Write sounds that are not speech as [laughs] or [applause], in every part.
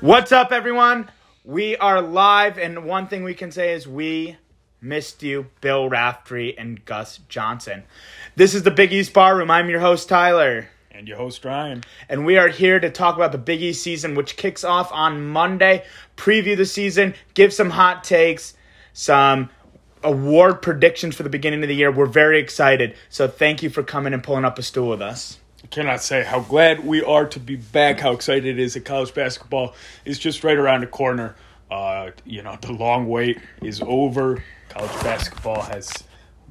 What's up, everyone? We are live, and one thing we can say is we missed you, Bill Raftery and Gus Johnson. This is the Big East Barroom. I'm your host, Tyler, And your host Ryan. and we are here to talk about the Big East season, which kicks off on Monday. Preview the season, give some hot takes, some award predictions for the beginning of the year. We're very excited, so thank you for coming and pulling up a stool with us. Cannot say how glad we are to be back, how excited it is that college basketball is just right around the corner. Uh, you know, the long wait is over. College basketball has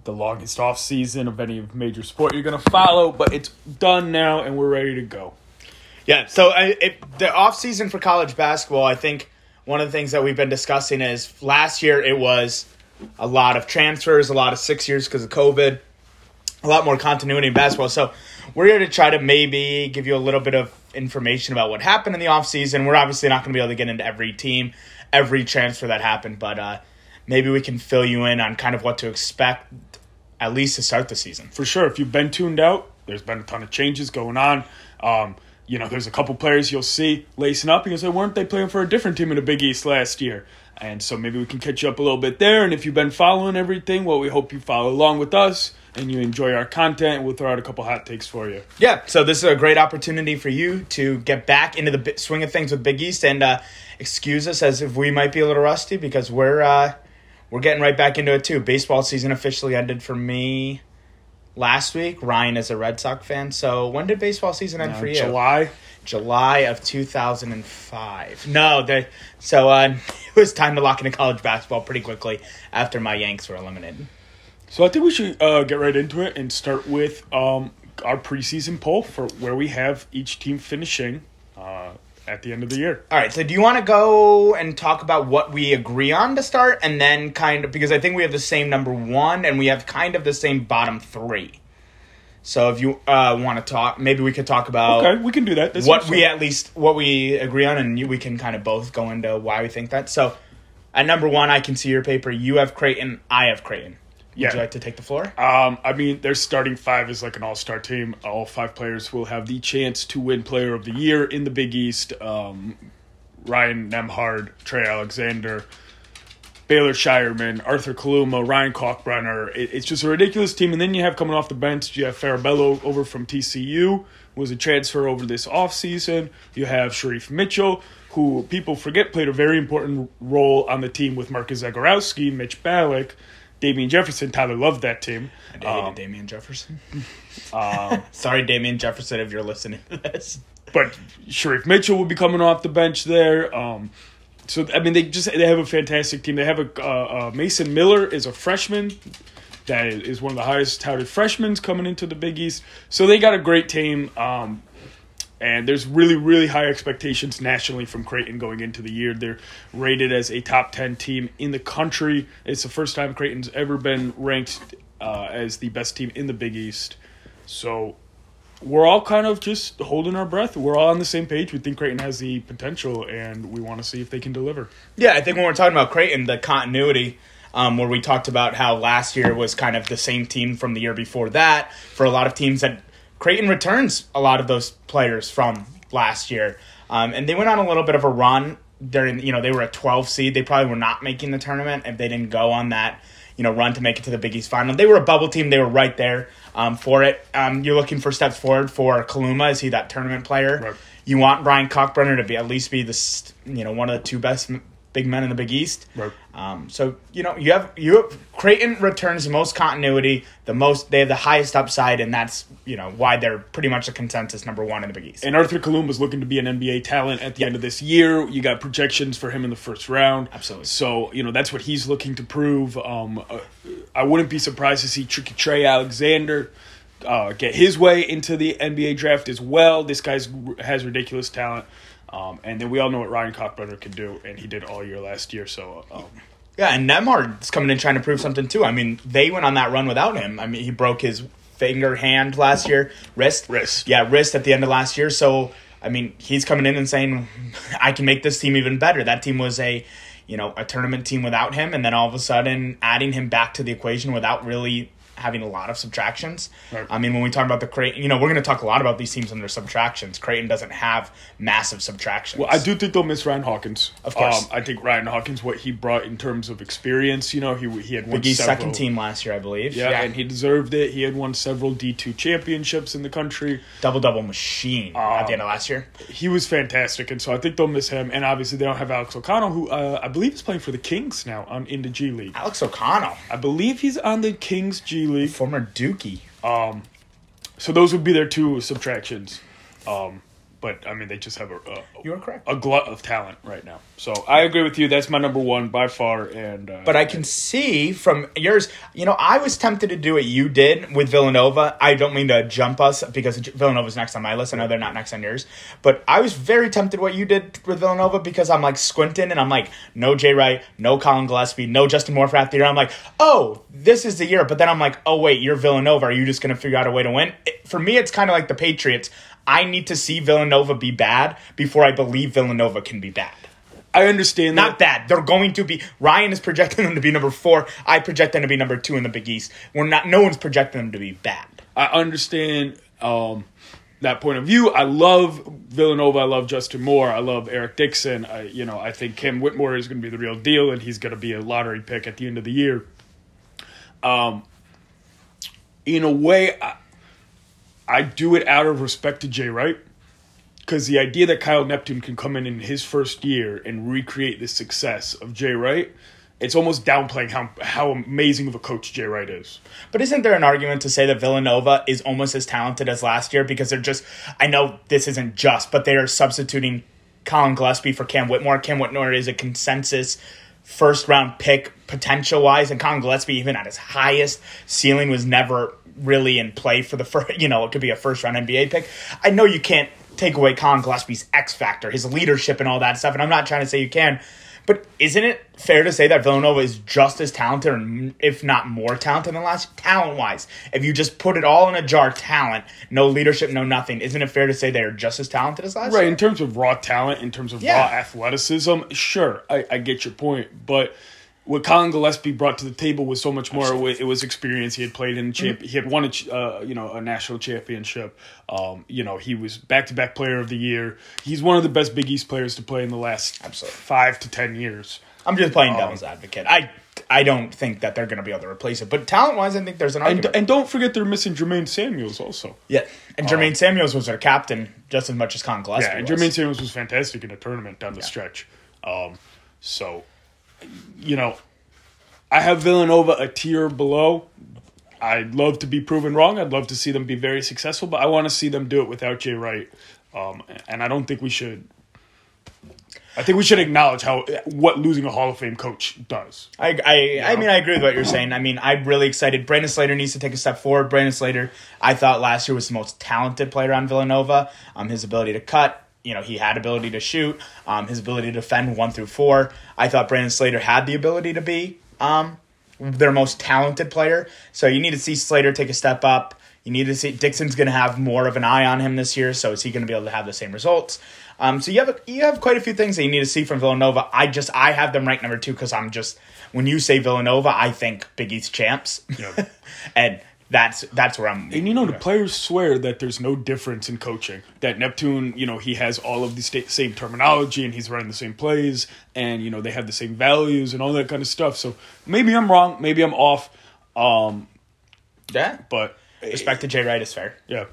the longest off season of any major sport you're going to follow, but it's done now and we're ready to go. Yeah, so I, it, the off season for college basketball, I think one of the things that we've been discussing is last year it was a lot of transfers, a lot of six years because of COVID, a lot more continuity in basketball. So we're here to try to maybe give you a little bit of information about what happened in the off season. We're obviously not going to be able to get into every team, every transfer that happened, but uh, maybe we can fill you in on kind of what to expect at least to start the season. for sure. If you've been tuned out, there's been a ton of changes going on. Um, you know, there's a couple players you'll see lacing up. You'll say, weren't they playing for a different team in the Big East last year? And so maybe we can catch you up a little bit there. And if you've been following everything, well, we hope you follow along with us and you enjoy our content. We'll throw out a couple hot takes for you. Yeah, so this is a great opportunity for you to get back into the swing of things with Big East, and uh, excuse us as if we might be a little rusty because we're uh, we're getting right back into it too. Baseball season officially ended for me last week. Ryan is a Red Sox fan, so when did baseball season end Uh, for you? July. July of two thousand and five. No, they, so uh, [laughs] it was time to lock into college basketball pretty quickly after my Yanks were eliminated. So I think we should uh, get right into it and start with um, our preseason poll for where we have each team finishing uh, at the end of the year. All right, so do you want to go and talk about what we agree on to start, and then kind of because I think we have the same number one, and we have kind of the same bottom three. So if you uh, want to talk, maybe we could talk about Okay, we can do that. This what we at least what we agree on, and we can kind of both go into why we think that. So at number one, I can see your paper. You have Creighton. I have Creighton. Would Yeah. you like to take the floor? Um, I mean, their starting five is like an all-star team. All five players will have the chance to win Player of the Year in the Big East. Um, Ryan Nembhard, Trey Alexander, Baylor Scheierman, Arthur Kaluma, Ryan Kalkbrenner. It, it's just a ridiculous team. And then you have coming off the bench, you have Farabello over from TCU, who was a transfer over this offseason. You have Shereef Mitchell, who people forget played a very important role on the team with Marcus Zegarowski, Mitch Ballock, Damien Jefferson. Tyler loved that team. I hated Um, Damien Jefferson. [laughs] um, [laughs] Sorry, Damien Jefferson, if you're listening to this. but Shereef Mitchell will be coming off the bench there. Um, so I mean, they just they have a fantastic team. They have a uh, uh, Mason Miller is a freshman that is one of the highest touted freshmen coming into the Big East. So they got a great team. Um, and there's really, really high expectations nationally from Creighton going into the year. They're rated as a top 10 team in the country. It's the first time Creighton's ever been ranked uh, as the best team in the Big East. So we're all kind of just holding our breath. We're all on the same page. We think Creighton has the potential, and we want to see if they can deliver. Yeah, I think when we're talking about Creighton, the continuity, um, where we talked about how last year was kind of the same team from the year before that, for a lot of teams that Creighton returns a lot of those players from last year. Um, and they went on a little bit of a run during, you know, they were a 12 seed. They probably were not making the tournament if they didn't go on that, you know, run to make it to the Big East final. They were a bubble team. They were right there um, for it. Um, you're looking for steps forward for Kaluma. Is he that tournament player? Right. You want Brian Kalkbrenner to be at least be the you know one of the two best big men in the Big East. Right. Um, so you know you have you have, Creighton returns the most continuity, the most they have the highest upside, and that's you know why they're pretty much a consensus number one in the Big East. And Arthur Kalum was looking to be an NBA talent at the end of this year. You got projections for him in the first round. Absolutely. So, you know, that's what he's looking to prove. Um, uh, I wouldn't be surprised to see Tricky Trey Alexander uh, get his way into the NBA draft as well. This guy's has ridiculous talent. Um, and then we all know what Ryan Kalkbrenner can do, and he did all year last year. So um, Yeah, and Nembhard's coming in trying to prove something too. I mean, they went on that run without him. I mean, he broke his finger, hand last year, wrist, Wrist. Yeah, wrist at the end of last year. So, I mean, he's coming in and saying, "I can make this team even better." That team was a, you know, a tournament team without him, and then all of a sudden adding him back to the equation without really having a lot of subtractions. Right. I mean, when we talk about the Creighton, you know, we're going to talk a lot about these teams and their subtractions. Creighton doesn't have massive subtractions. Well, I do think they'll miss Ryan Hawkins. Of course. um, I think Ryan Hawkins, what he brought in terms of experience, you know, he he had won several, second team last year, I believe. yeah, and he deserved it. He had won several D two championships in the country. double double machine at the end of last year. He was fantastic, and so I think they'll miss him. And obviously, they don't have Alex O'Connell, who uh, I believe is playing for the Kings now on in the G League. Alex O'Connell, I believe he's on the Kings G League. former Dookie. So those would be their two subtractions. Um, but I mean, they just have a, a You are correct. a glut of talent right now. So I agree with you. That's my number one by far. And uh, But I can see from yours, you know, I was tempted to do what you did with Villanova. I don't mean to jump us because Villanova's next on my list. I know they're not next on yours. But I was very tempted what you did with Villanova because I'm like squinting and I'm like, no Jay Wright, no Collin Gillespie, no Justin Moore for half the year. I'm like, oh, this is the year. But then I'm like, oh, wait, you're Villanova. Are you just going to figure out a way to win? It- for me, it's kind of like the Patriots. I need to see Villanova be bad before I believe Villanova can be bad. I understand Not that. bad. They're going to be. Ryan is projecting them to be number four. I project them to be number two in the Big East. We're not. No one's projecting them to be bad. I understand um, that point of view. I love Villanova. I love Justin Moore. I love Eric Dixon. I, you know, I think Cam Whitmore is going to be the real deal, and he's going to be a lottery pick at the end of the year. Um, in a way, I, I do it out of respect to Jay Wright. Because the idea that Kyle Neptune can come in in his first year and recreate the success of Jay Wright, it's almost downplaying how how amazing of a coach Jay Wright is. But isn't there an argument to say that Villanova is almost as talented as last year because they're just? I know this isn't just, but they are substituting Collin Gillespie for Cam Whitmore. Cam Whitmore is a consensus first round pick potential wise, and Collin Gillespie, even at his highest ceiling, was never really in play for the first. [laughs] You know, it could be a first round NBA pick. I know you can't take away Collin Gillespie's X factor, his leadership, and all that stuff, and I'm not trying to say you can. But isn't it fair to say that Villanova is just as talented, or if not more talented than last talent wise? If you just put it all in a jar, talent, no leadership, no nothing, isn't it fair to say they are just as talented as last Right, year? in terms of raw talent, in terms of Yeah. raw athleticism, sure, I, I get your point. But what Collin Gillespie brought to the table was so much more. It was experience. He had played in champ. He had won a uh, you know a national championship. Um, you know he was back to back player of the year. He's one of the best Big East players to play in the last Absolutely. five to ten years. I'm just playing devil's advocate. I I don't think that they're going to be able to replace it, but talent wise, I think there's an And, argument. and don't forget they're missing Jermaine Samuels also. yeah, and Jermaine Samuels was their captain just as much as Collin Gillespie. Yeah, and was. Jermaine Samuels was fantastic in the tournament down the stretch. Um, so, you know, I have Villanova a tier below. I'd love to be proven wrong. I'd love to see them be very successful, but I want to see them do it without Jay Wright. Um, and I don't think we should. I think we should acknowledge how what losing a Hall of Fame coach does. I, I, I mean, I agree with what you're saying. I mean, I'm really excited. Brandon Slater needs to take a step forward. Brandon Slater, I thought last year was the most talented player on Villanova. Um, his ability to cut, you know, he had ability to shoot. Um, his ability to defend one through four. I thought Brandon Slater had the ability to be um their most talented player. So you need to see Slater take a step up. You need to see Dixon's going to have more of an eye on him this year. So is he going to be able to have the same results? Um, so you have a, you have quite a few things that you need to see from Villanova. I just I have them ranked number two because I'm just when you say Villanova, I think Big East champs, Yeah. [laughs] and that's that's where I'm. And you know, the players swear that there's no difference in coaching. That Neptune, you know, he has all of the sta- same terminology and he's running the same plays and, you know, they have the same values and all that kind of stuff. So maybe I'm wrong. Maybe I'm off. Um, yeah, but respect to Jay Wright is fair. yeah.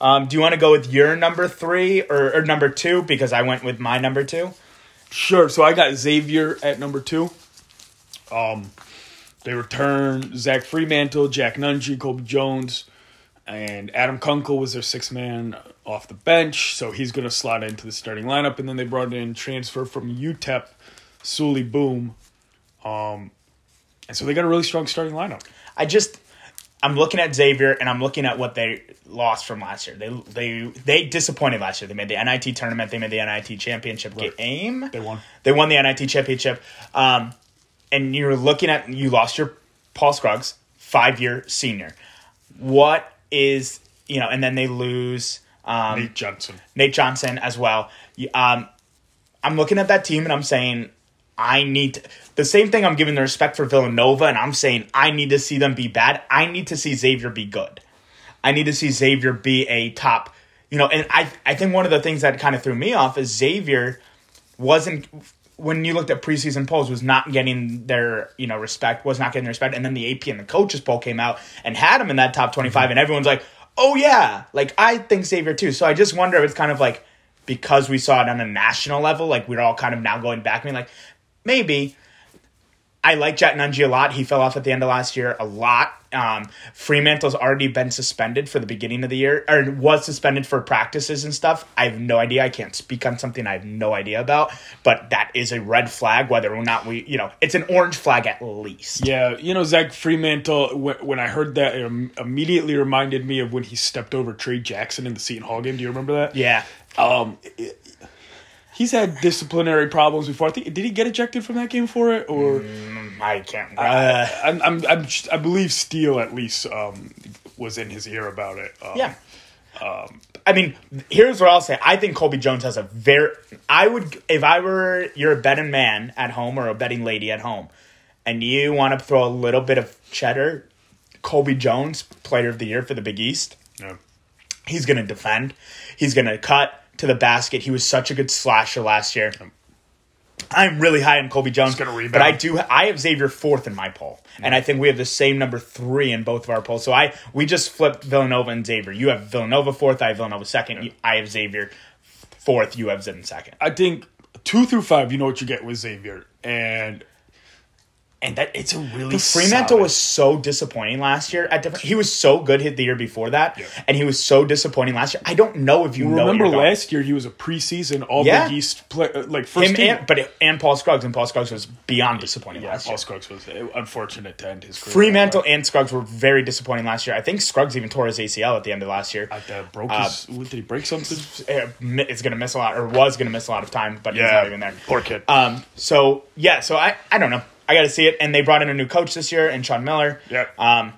Um, do you want to go with your number three or, or number two because I went with my number two? Sure. So I got Xavier at number two. Um, they return Zach Freemantle, Jack Nunge, Colby Jones, and Adam Kunkel was their sixth man off the bench, so he's going to slot into the starting lineup. And then they brought in transfer from UTEP, Souley Boum. Um, and so they got a really strong starting lineup. I just I'm looking at Xavier and I'm looking at what they lost from last year. They they they disappointed last year. They made the NIT tournament. They made the NIT championship game. They won. They won the NIT championship. Um, and you're looking at you lost your Paul Scruggs, five year senior. What is you know? And then they lose um, Nate Johnson. Nate Johnson as well. Um, I'm looking at that team and I'm saying I need to, the same thing. I'm giving the respect for Villanova and I'm saying I need to see them be bad. I need to see Xavier be good. I need to see Xavier be a top. You know, and I I think one of the things that kind of threw me off is Xavier wasn't when you looked at preseason polls was not getting their you know respect was not getting their respect and then the AP and the coaches poll came out and had him in that top 25 mm-hmm. and everyone's like oh yeah like I think Xavier too so I just wonder if it's kind of like because we saw it on a national level like we're all kind of now going back and being like maybe I like Jet Nunge a lot. He fell off at the end of last year a lot. Um, Freemantle's already been suspended for the beginning of the year, or was suspended for practices and stuff. I have no idea. I can't speak on something I have no idea about, but that is a red flag, whether or not we, you know, it's an orange flag at least. Yeah, you know Zach Fremantle. When, when I heard that, it immediately reminded me of when he stepped over Tray Jackson in the Seton Hall game. Do you remember that? Yeah. Um, it- he's had disciplinary problems before. I think did he get ejected from that game for it or? I can't. Uh, I'm, I'm, I'm, I believe Steele at least um, was in his ear about it. Um, yeah. I mean, here's what I'll say. I think Colby Jones has a very. I would, if I were you're a betting man at home or a betting lady at home, and you want to throw a little bit of cheddar, Colby Jones, Player of the Year for the Big East. Yeah. He's going to defend. He's going to cut to the basket. He was such a good slasher last year. I'm really high on Colby Jones, gonna rebound. but I do. I have Xavier fourth in my poll, and I think we have the same number three in both of our polls. So I we just flipped Villanova and Xavier. You have Villanova fourth. I have Villanova second. You- I have Xavier fourth. You have Zidane second. I think two through five, you know what you get with Xavier, and and that it's a really But Freemantle solid- was so disappointing last year. At diff- he was so good hit the year before that, Yeah. and he was so disappointing last year. I don't know if you know. what Remember you're going. last year he was a preseason All Yeah. Big East play, uh, like first him team. and, but and Paul Scruggs and Paul Scruggs was beyond disappointing yeah, last Paul year. Scruggs was uh, unfortunate to end his career. Freemantle and Scruggs were very disappointing last year. I think Scruggs even tore his ACL at the end of last year. Like that broke Uh, did he break something? [laughs] Uh, mi- Is going to miss a lot, or was going to miss a lot of time, but he's not even there. poor kid. Um. So yeah. So I I don't know. I got to see it, and they brought in a new coach this year, and Sean Miller. yeah, Um.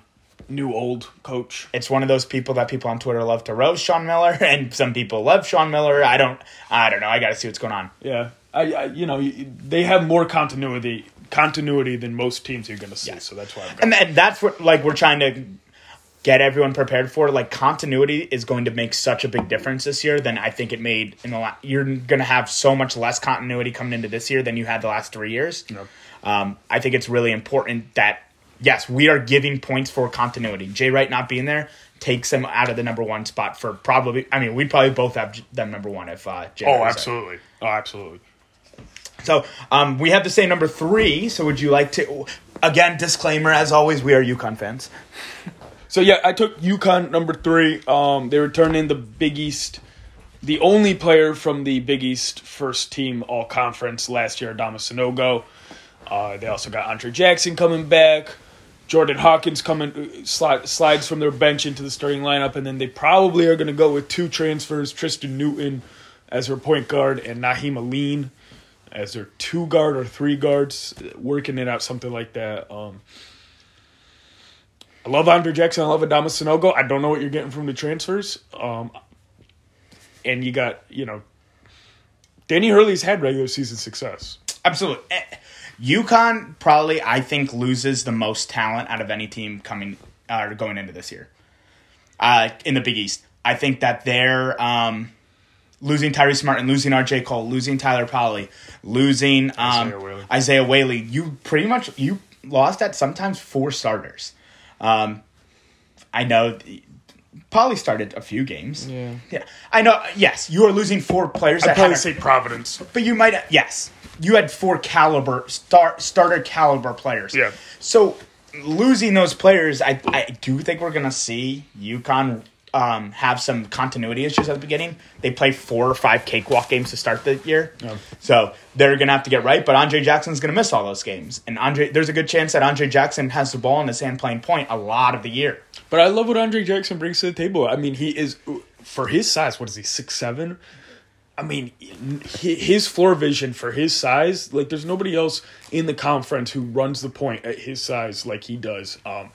new old coach. It's one of those people that people on Twitter love to roast Sean Miller, [laughs] and some people love Sean Miller. I don't. I don't know. I got to see what's going on. Yeah, I, I you know they have more continuity continuity than most teams you're going to see. Yeah. So that's why I'm and and that's what like we're trying to get everyone prepared for like continuity is going to make such a big difference this year than i think it made in the last you're going to have so much less continuity coming into this year than you had the last three years Yep. Um, i think it's really important that yes we are giving points for continuity jay wright not being there takes him out of the number one spot for probably i mean we'd probably both have them number one if uh, jay Oh, Wright was there. absolutely. Oh, absolutely. So um, we have the same number three. So would you like to? Again, disclaimer as always, we are UConn fans. So yeah, I took UConn number three. Um, they returned in the Big East, the only player from the Big East first team All Conference last year, Adama Sanogo. Uh, they also got Andre Jackson coming back. Jordan Hawkins coming slide, slides from their bench into the starting lineup, and then they probably are going to go with two transfers: Tristan Newton as their point guard and Nahiem Alleyne as their two guard or three guards, working it out something like that. Um, I love Andre Jackson. I love Adama Sanogo. I don't know what you're getting from the transfers. Um, and you got, you know, Danny Hurley's had regular season success. Absolutely. UConn probably, I think, loses the most talent out of any team coming uh, going into this year. Uh, in the Big East, I think that they're um, losing Tyrese Martin, losing R.J. Cole, losing Tyler Polley, losing um, Isaiah Whaley. Isaiah Whaley. You pretty much you lost at sometimes four starters. Um, I know. Polley started a few games. Yeah. yeah. I know. Yes, you are losing four players. I'd probably say Providence. but you might yes, you had four caliber star starter caliber players. Yeah. So losing those players, I I do think we're gonna see UConn um, have some continuity issues at the beginning. They play four or five cakewalk games to start the year, Yeah. so they're gonna have to get right. But Andre Jackson's gonna miss all those games, and Andre, there's a good chance that Andre Jackson has the ball in his hand playing point a lot of the year. But I love what Andre Jackson brings to the table. I mean, he is for his size. What is he? Six seven. I mean, his floor vision for his size, like there's nobody else in the conference who runs the point at his size like he does. Um,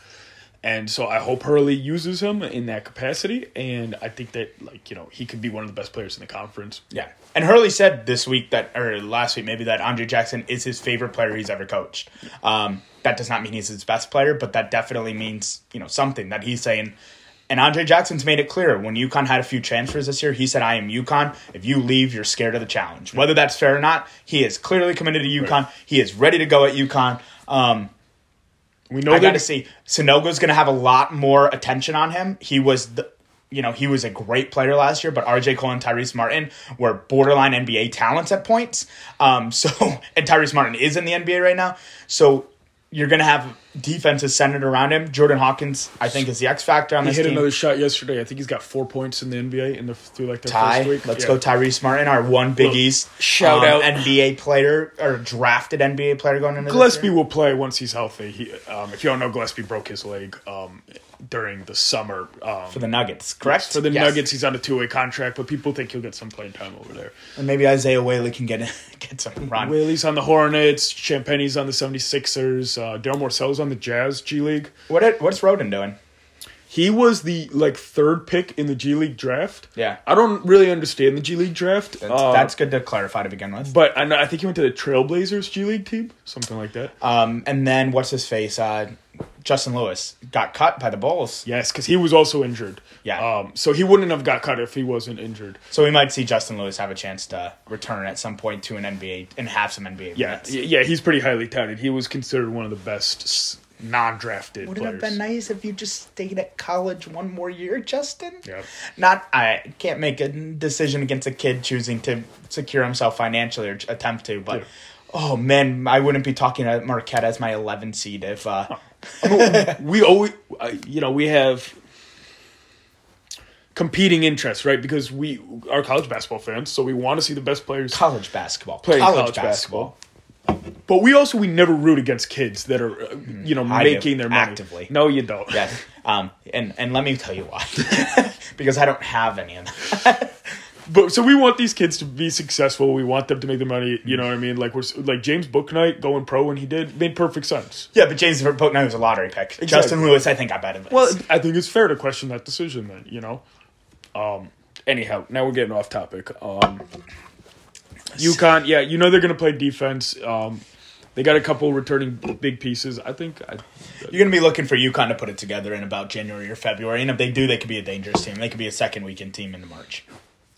and so I hope Hurley uses him in that capacity, and I think that like you know he could be one of the best players in the conference. Yeah. And Hurley said this week that, or last week maybe, that Andre Jackson is his favorite player he's ever coached. Um, that does not mean he's his best player, but that definitely means, you know, something that he's saying. And Andre Jackson's made it clear when UConn had a few transfers this year, he said, I am UConn. If you leave, you're scared of the challenge. Whether that's fair or not, he is clearly committed to UConn. He is ready to go at UConn. Um, We know I got to see. Sanogo's going to have a lot more attention on him. He was the, you know, he was a great player last year, but RJ Cole and Tyrese Martin were borderline NBA talents at points. Um, [laughs] so, and Tyrese Martin is in the NBA right now. So you're going to have defenses centered around him. Jordan Hawkins, I think, is the X factor on he this He hit team. another shot yesterday. I think he's got four points in the NBA in the through like the Ty, first week. let's Yeah. go Tyrese Martin, our one Big Look, East shout um, out- NBA player or drafted NBA player going into this Gillespie year. will play once he's healthy. He, um, if you don't know, Gillespie broke his leg um, during the summer um, for the Nuggets, correct? for the Yes. Nuggets. He's on a two way contract, but people think he'll get some playing time over there. and maybe Isaiah Whaley can get [laughs] get some run. Whaley's on the Hornets. Champagnie's on the 76ers. Uh, Darryl Morsell's on the Jazz G League. What it- what's Rhoden doing? He was the like third pick in the G League draft. Yeah. I don't really understand the G League draft. That's, uh, that's good to clarify to begin with. but I, know, I think he went to the Trailblazers G League team, something like that. Um, and then what's his face? Uh, Justin Lewis got cut by the Bulls, yes, because he was also injured. Yeah. Um, so he wouldn't have got cut if he wasn't injured. so we might see Justin Lewis have a chance to return at some point to an NBA and have some NBA Yeah, minutes. yeah, he's pretty highly touted. He was considered one of the best non-drafted Would it have been nice if you just stayed at college one more year, Justin? Yeah. Not, I can't make a decision against a kid choosing to secure himself financially or attempt to, but Yeah. oh man, I wouldn't be talking at Marquette as my 11 seed if. Uh, we always, uh, you know, we have competing interests, right? Because we are college basketball fans, so we want to see the best players college basketball, playing college, college, basketball. But we also we never root against kids that are, uh, you know, I do, making their money actively. No, you don't. Yes. Um, and, and let me tell you why. [laughs] because I don't have any of that. But so we want these kids to be successful. We want them to make the money. You know what I mean? Like we're like James Bouknight going pro when he did made perfect sense. yeah, but James Bouknight was a lottery pick. Justin Lewis, I think, got better than. Well, I think it's fair to question that decision. Then you know. Um. Anyhow, now we're getting off topic. Um. UConn, yeah, you know they're gonna play defense. Um, they got a couple returning big pieces. I think. I, You're going to be looking for UConn to put it together in about January or February. And if they do, they could be a dangerous team. They could be a second weekend team in March.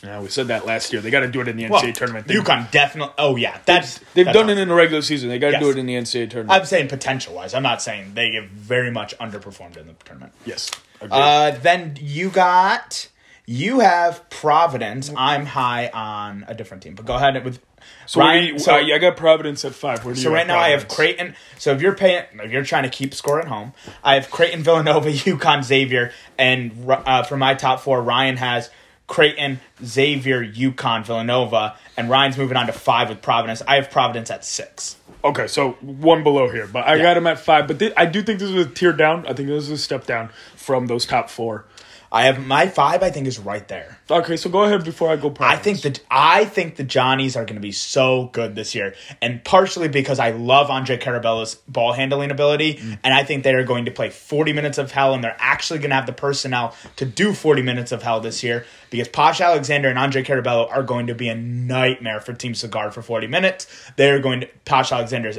Yeah, we said that last year. They got to do it in the NCAA Well, tournament. They, UConn definitely. Oh, yeah. That's, They've that's done all. it in the regular season. They got to Yes. do it in the NCAA tournament. I'm saying potential wise. I'm not saying they have very much underperformed in the tournament. yes. Uh, then you got. You have Providence. I'm high on a different team. But go ahead with. so Ryan, we, so- uh, yeah, I got Providence at five. Where do So right now I have Providence? Creighton. So if you're paying, if you're trying to keep score at home, I have Creighton, Villanova, [laughs] UConn, Xavier, and uh, for my top four, Ryan has Creighton, Xavier, UConn, Villanova, and Ryan's moving on to five with Providence. I have Providence at six. Okay, so one below here, but I Yeah. got him at five. But thi- I do think this is a tier down. I think this is a step down from those top four. I have my five. I think is right there. Okay, so go ahead before I go. I think that I think the Johnnies are going to be so good this year, and partially because I love Andre Carabella's ball handling ability, mm. and I think they are going to play 40 minutes of hell, and they're actually going to have the personnel to do 40 minutes of hell this year because Posh Alexander and Andre Carabello are going to be a nightmare for Team Cigar for 40 minutes. They're going to Posh Alexander's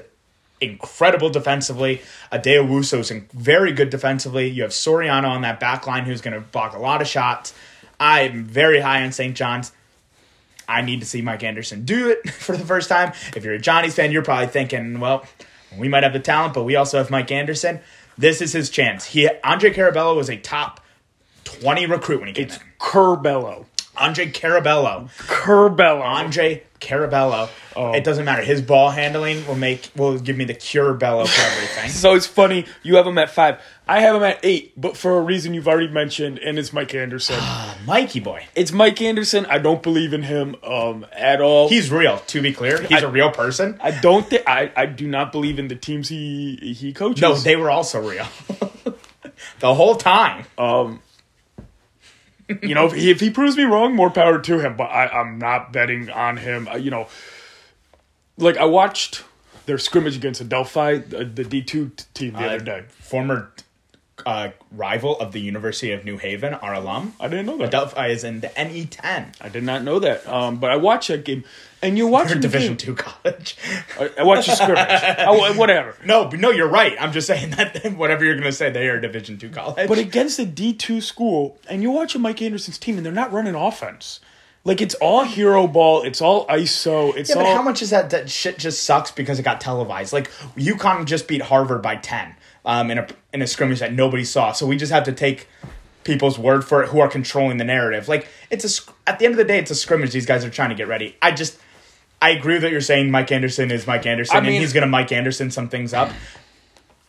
incredible defensively. Addae-Wusu's in- very good defensively. You have Soriano on that back line who's going to block a lot of shots. I'm very high on St. John's. I need to see Mike Anderson do it [laughs] for the first time. If you're a Johnny's fan, you're probably thinking, well, we might have the talent, but we also have Mike Anderson. This is his chance. He Andre Carabello was a top 20 recruit when he came it's in. Curbelo. Andre Carabello. Curbella. Andre Carabello. Oh. It doesn't matter. His ball handling will make will give me the cure bello for everything. [laughs] So it's funny. You have him at five. I have him at eight, but for a reason you've already mentioned, and it's Mike Anderson. Mikey boy. it's Mike Anderson. I don't believe in him um, at all. He's real, to be clear. He's I- a real person. I don't think I, I do not believe in the teams he he coaches. No, they were also real. [laughs] the whole time. um, you know, if he, if he proves me wrong, more power to him. But I, I'm not betting on him. Uh, you know, like I watched their scrimmage against Adelphi, the, the D two team the Uh, other day. Former uh, rival of the University of New Haven, our alum. I didn't know that. Delphi is in the NE10. I did not know that. Um, but I watched that game, and you're watching They're Division game. two college. [laughs] I, I watched the scrimmage. I- whatever. no, but no, you're right. I'm just saying that [laughs] whatever you're gonna say, they are a Division two college. But against a D two school, and you're watching Mike Anderson's team, and they're not running offense. Like it's all hero ball. It's all ISO. It's yeah, all but how much is that? That shit just sucks because it got televised. Like UConn just beat Harvard by ten um, in a in a scrimmage that nobody saw. So we just have to take people's word for it who are controlling the narrative. Like it's a at the end of the day, it's a scrimmage. These guys are trying to get ready. I just I agree that you're saying Mike Anderson is Mike Anderson I mean- and he's gonna Mike Anderson some things up.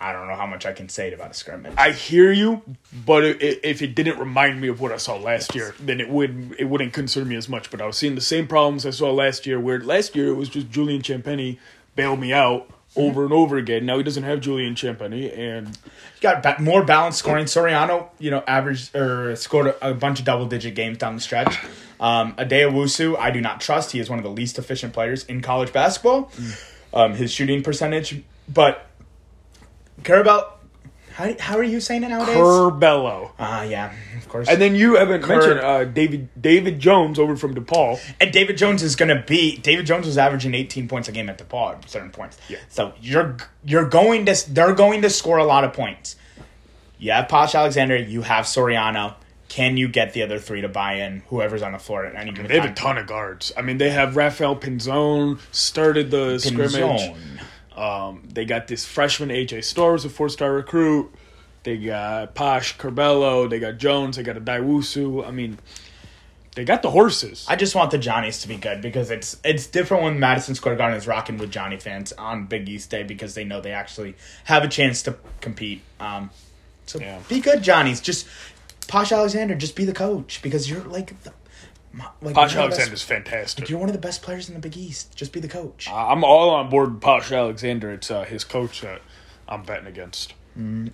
I don't know how much I can say about a scrimmage. I hear you, but i- i- if it didn't remind me of what I saw last year, then it would it wouldn't concern me as much. But I was seeing the same problems I saw last year. Where last year it was just Julian Champagnie bailed me out over and over again. Now he doesn't have Julian Champagnie, and he got ba- more balanced scoring. Soriano, you know, averaged or scored a, a bunch of double digit games down the stretch. Um, Addae-Wusu, I do not trust. He is one of the least efficient players in college basketball. Um, his shooting percentage, but Carabel, how, how are you saying it nowadays? Curbelo. Ah, yeah, of course. And then you haven't Cur- mentioned uh, David David Jones over from DePaul. And David Jones is going to be David Jones was averaging 18 points a game at DePaul at certain points. Yeah. So you're you're going to they're going to score a lot of points. You have Posh Alexander, you have Soriano. Can you get the other three to buy in? Whoever's on the floor at any given They have a ton of guards. I mean, they have Rafael Pinzone started the scrimmage. Um, they got this freshman AJ Stores, a four star recruit. They got Posh Curbelo. They got Jones. They got a Daiwusu. I mean, they got the horses. I just want the Johnnies to be good because it's it's different when Madison Square Garden is rocking with Johnny fans on Big East Day because they know they actually have a chance to compete. Um, so Yeah. be good, Johnnies. Just Posh Alexander, just be the coach because you're like the like Posh the best- fantastic. You're one of the best players in the Big East. Just be the coach. I'm all on board with Posh Alexander. It's uh, his coach that I'm betting against.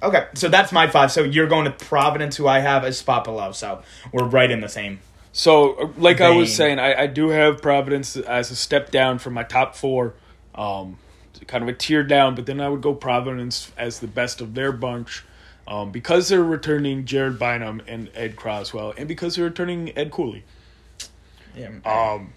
Okay, so that's my five. So you're going to Providence, who I have a spot below. So we're right in the same. So, uh, like I was saying, I, I do have Providence as a step down from my top four, um, kind of a tier down. But then I would go Providence as the best of their bunch, um, because they're returning Jared Bynum and Ed Croswell, and because they're returning Ed Cooley. Yeah. Um,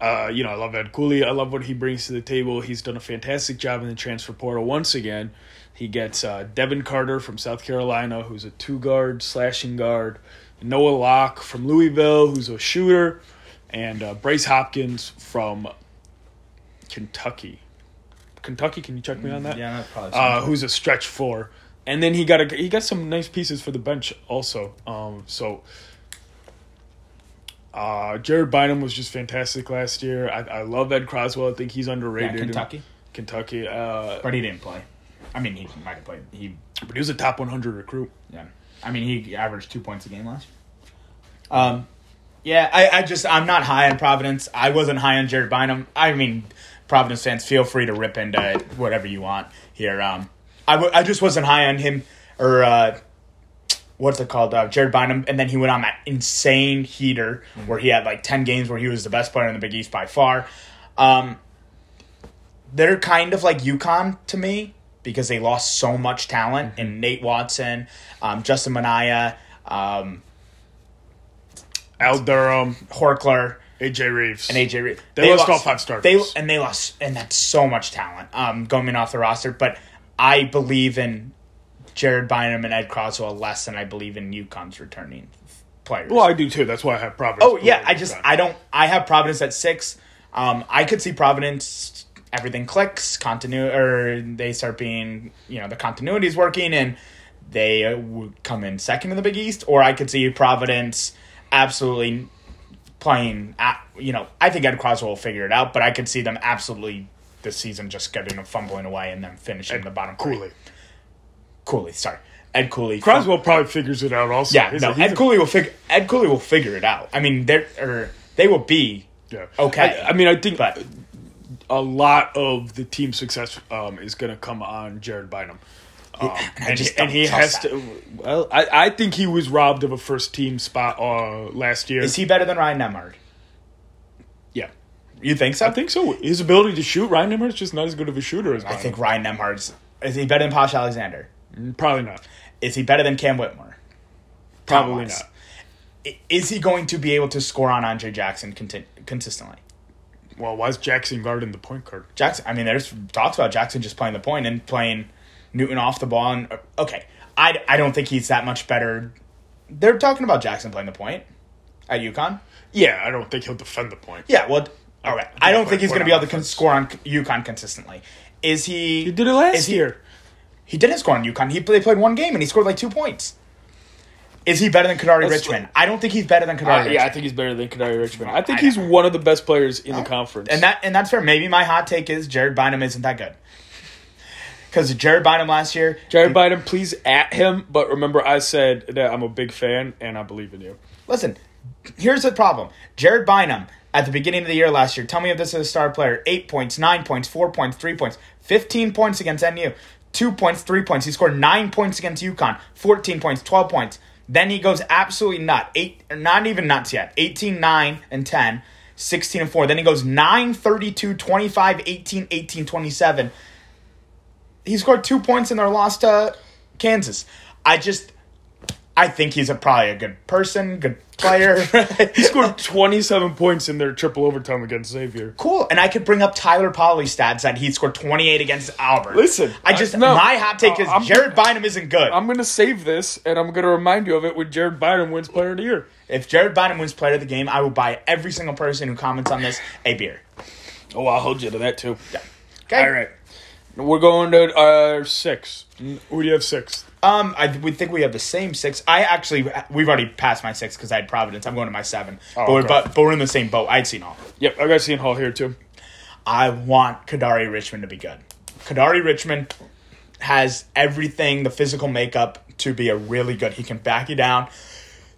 uh, you know, I love Ed Cooley. I love what he brings to the table. He's done a fantastic job in the transfer portal once again. He gets uh, Devin Carter from South Carolina, who's a two guard, slashing guard. Noah Locke from Louisville, who's a shooter. And uh, Bryce Hopkins from Kentucky. Kentucky, can you check me on that? yeah, that probably. uh, who's a stretch four, and then he got a he got some nice pieces for the bench also. Um, so uh, Jared Bynum was just fantastic last year. I, I love Ed Croswell. I think he's yeah, underrated. Kentucky, Kentucky. Uh, but he didn't play. I mean, he might have played. He but he was a top 100 recruit. Yeah. I mean, he averaged two points a game last year. Um, yeah, I, I just, I'm not high on Providence. I wasn't high on Jared Bynum. I mean, Providence fans, feel free to rip into whatever you want here. Um, I, w- I just wasn't high on him, or, uh, what's it called? Uh, Jared Bynum. And then he went on that insane heater where he had like 10 games where he was the best player in the Big East by far. Um, they're kind of like UConn to me because they lost so much talent in Nate Watson, um, Justin Minaya, um, Al Durham, Horchler, AJ Reeves, and AJ Reeves. They lost all five starters. They and they lost, and that's so much talent um, going off the roster. But I believe in Jared Bynum and Ed Croswell less than I believe in UConn's returning players. Well, I do too. That's why I have Providence. Oh yeah, I just I don't I have Providence at six. Um, I could see Providence. Everything clicks, continue, or they start being, you know, the continuity is working, and they uh, would come in second in the Big East. Or I could see Providence absolutely playing. At, you know, I think Ed Croswell will figure it out, but I could see them absolutely this season just getting them fumbling away and then finishing the bottom three. Cooley. Sorry, Ed Cooley. Croswell probably figures it out also. Yeah, He's no, a- Ed a- Cooley will figure. Ed Cooley will figure it out. I mean, they're or they will be Yeah. okay. I, I mean, I think But- a lot of the team success um, is going to come on Jared Bynum. Um, I and, he, and he has to. Well, I, I think he was robbed of a first team spot uh, last year. is he better than Ryan Nembhard? Yeah, You think so? I think so. His ability to shoot, Ryan Nimmer's just not as good of a shooter as I think Ryan Nembhard's. Is he better than Posh Alexander? Probably not. Is he better than Cam Whitmore? Probably not. Is he going to be able to score on Andre Jackson conti- consistently? Well, why is Jackson guarding the point guard? Jackson. I mean, there's talks about Jackson just playing the point and playing Newton off the ball. And uh, okay, I, I don't think he's that much better. They're talking about Jackson playing the point at UConn. Yeah, I don't think he'll defend the point. Yeah, well, all right. I don't think he's going to be able to con- score on UConn consistently. Is he? He did it last is he- year. He didn't score on UConn. He they played one game and he scored like two points. Is he better than Kadari Richmond? I don't think he's better than Kadari Uh, Richmond. yeah, I think he's better than Kadari Richmond. I think I- he's one of the best players in the conference. and that and that's fair. Maybe my hot take is Jared Bynum isn't that good. Because Jared Bynum last year, Jared Biden, please at him. But remember, I said that I'm a big fan and I believe in you. listen, here's the problem. Jared Bynum at the beginning of the year last year. Tell me if this is a star player. Eight points, nine points, four points, three points, fifteen points against NU. Two points, three points. He scored nine points against UConn. Fourteen points, twelve points. Then he goes absolutely nut. Eight, not even nuts yet. 18, 9, and 10. 16 and 4. Then he goes 9, 32, 25, 18, 18, 27. He scored two points in their loss to Kansas. I just, I think he's a, probably a good person, good player. [laughs] He scored 27 points in their triple overtime against Xavier. cool. And I could bring up Tyler Polley stats that he scored 28 against Albert. Listen, I just, I- no, my hot take is uh, I'm- Jared Bynum isn't good. I'm going to save this and I'm going to remind you of it when Jared Biden wins Player of the Year. if Jared Bynum wins player of the game, I will buy every single person who comments on this a beer. Oh, I'll hold you to that too. Yeah. Okay. All right. We're going to our six. Who do you have six? Um, I we think we have the same six. I actually we've already passed my six because I had Providence. I'm going to my seven. Oh, but, we're, okay. but, but we're in the same boat. I'd seen all. Yep, I got Seton Hall here too. I want Kadari Richmond to be good. Kadari Richmond has everything, the physical makeup to be a really good. He can back you down.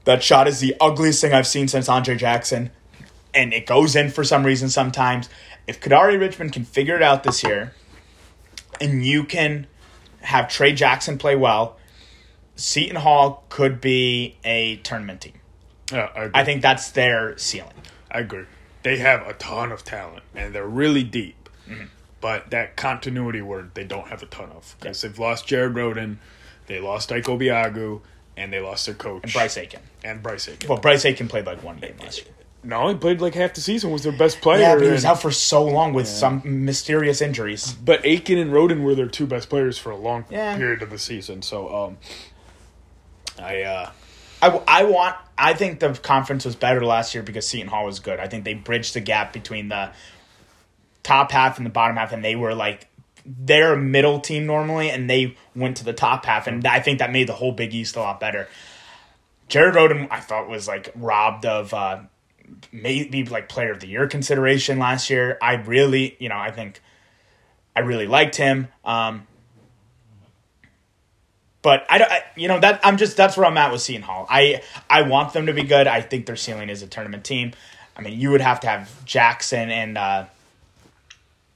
That shot is the ugliest thing I've seen since Andre Jackson, and it goes in for some reason sometimes. If Kadari Richmond can figure it out this year, and you can have Tray Jackson play well, Seton Hall could be a tournament team. Yeah, I, agree. I think that's their ceiling. I agree. They have a ton of talent and they're really deep. Mm-hmm. But that continuity word they don't have a ton of because they've lost Jared Rhoden, they lost Ike Obiagu, and they lost their coach and Bryce Aiken. and Bryce Aiken. Well, Bryce Aiken played like one game last year. No, he played like half the season. Was their best player. Yeah, but he was and- out for so long with some mysterious injuries. but Aiken and Rhoden were their two best players for a long Yeah. period of the season. So, um, I uh, I, I want. I think the conference was better last year because Seton Hall was good. I think they bridged the gap between the top half and the bottom half, and they were like they're middle team normally, and they went to the top half, and I think that made the whole Big East a lot better. Jared Rhoden, I thought was like robbed of uh, maybe like Player of the Year consideration last year. I really, you know, I think I really liked him. Um, but I don't, I, you know, that I'm just that's where I'm at with Seton Hall. I I want them to be good. I think their ceiling is a tournament team. I mean, you would have to have Jackson and uh,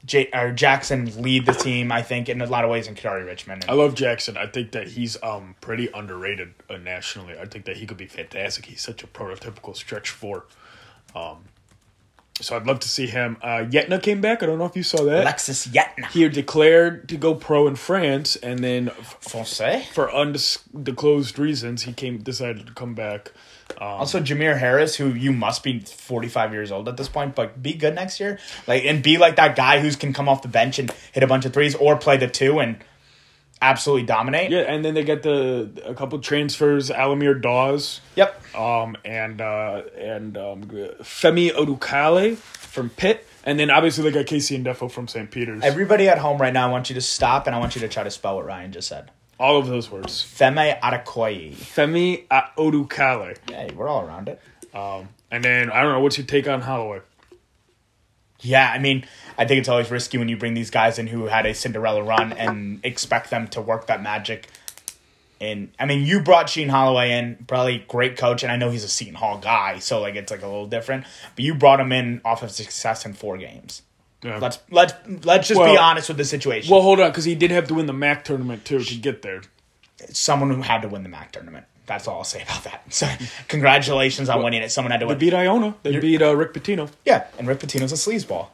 J, or Jackson lead the team. I think in a lot of ways, and Kadari Richmond. I love Jackson. I think that he's um pretty underrated uh, nationally. I think that he could be fantastic. He's such a prototypical stretch four. Um, so I'd love to see him. Uh, Yetna came back. I don't know if you saw that. Alexis Yetna. he declared to go pro in France, and then Foncé. for undisclosed reasons, he came decided to come back. Also, Jamir Harris, who you must be 45 years old at this point, but be good next year. Like and be like that guy who can come off the bench and hit a bunch of threes, or play the two and absolutely dominate. Yeah, and then they get the a couple transfers. Al-Amir Dawes. Yep. um, and uh, and um, Femi Odukale from Pitt, and then obviously they got KC Ndefo from St. Peter's. Everybody at home right now, I want you to stop and I want you to try to spell what Ryan just said. All of those words. Femi Adekoye. Femi Odukale. Hey, we're all around it. Um, and then I don't know what's your take on Holloway. Yeah, I mean, I think it's always risky when you bring these guys in who had a Cinderella run and expect them to work that magic. And I mean, you brought Sheen Holloway in, probably great coach, and I know he's a Seton Hall guy, so like it's like a little different. But you brought him in off of success in four games. Yeah. Let's let's let's just be honest with the situation. well, hold on, because he did have to win the MAAC tournament too to get there. Someone who had to win the MAAC tournament. That's all I'll say about that. [laughs] So, congratulations on winning it. Someone had to They win. beat Iona. They beat uh, Rick Pitino. Yeah, and Rick Pitino's a sleazeball.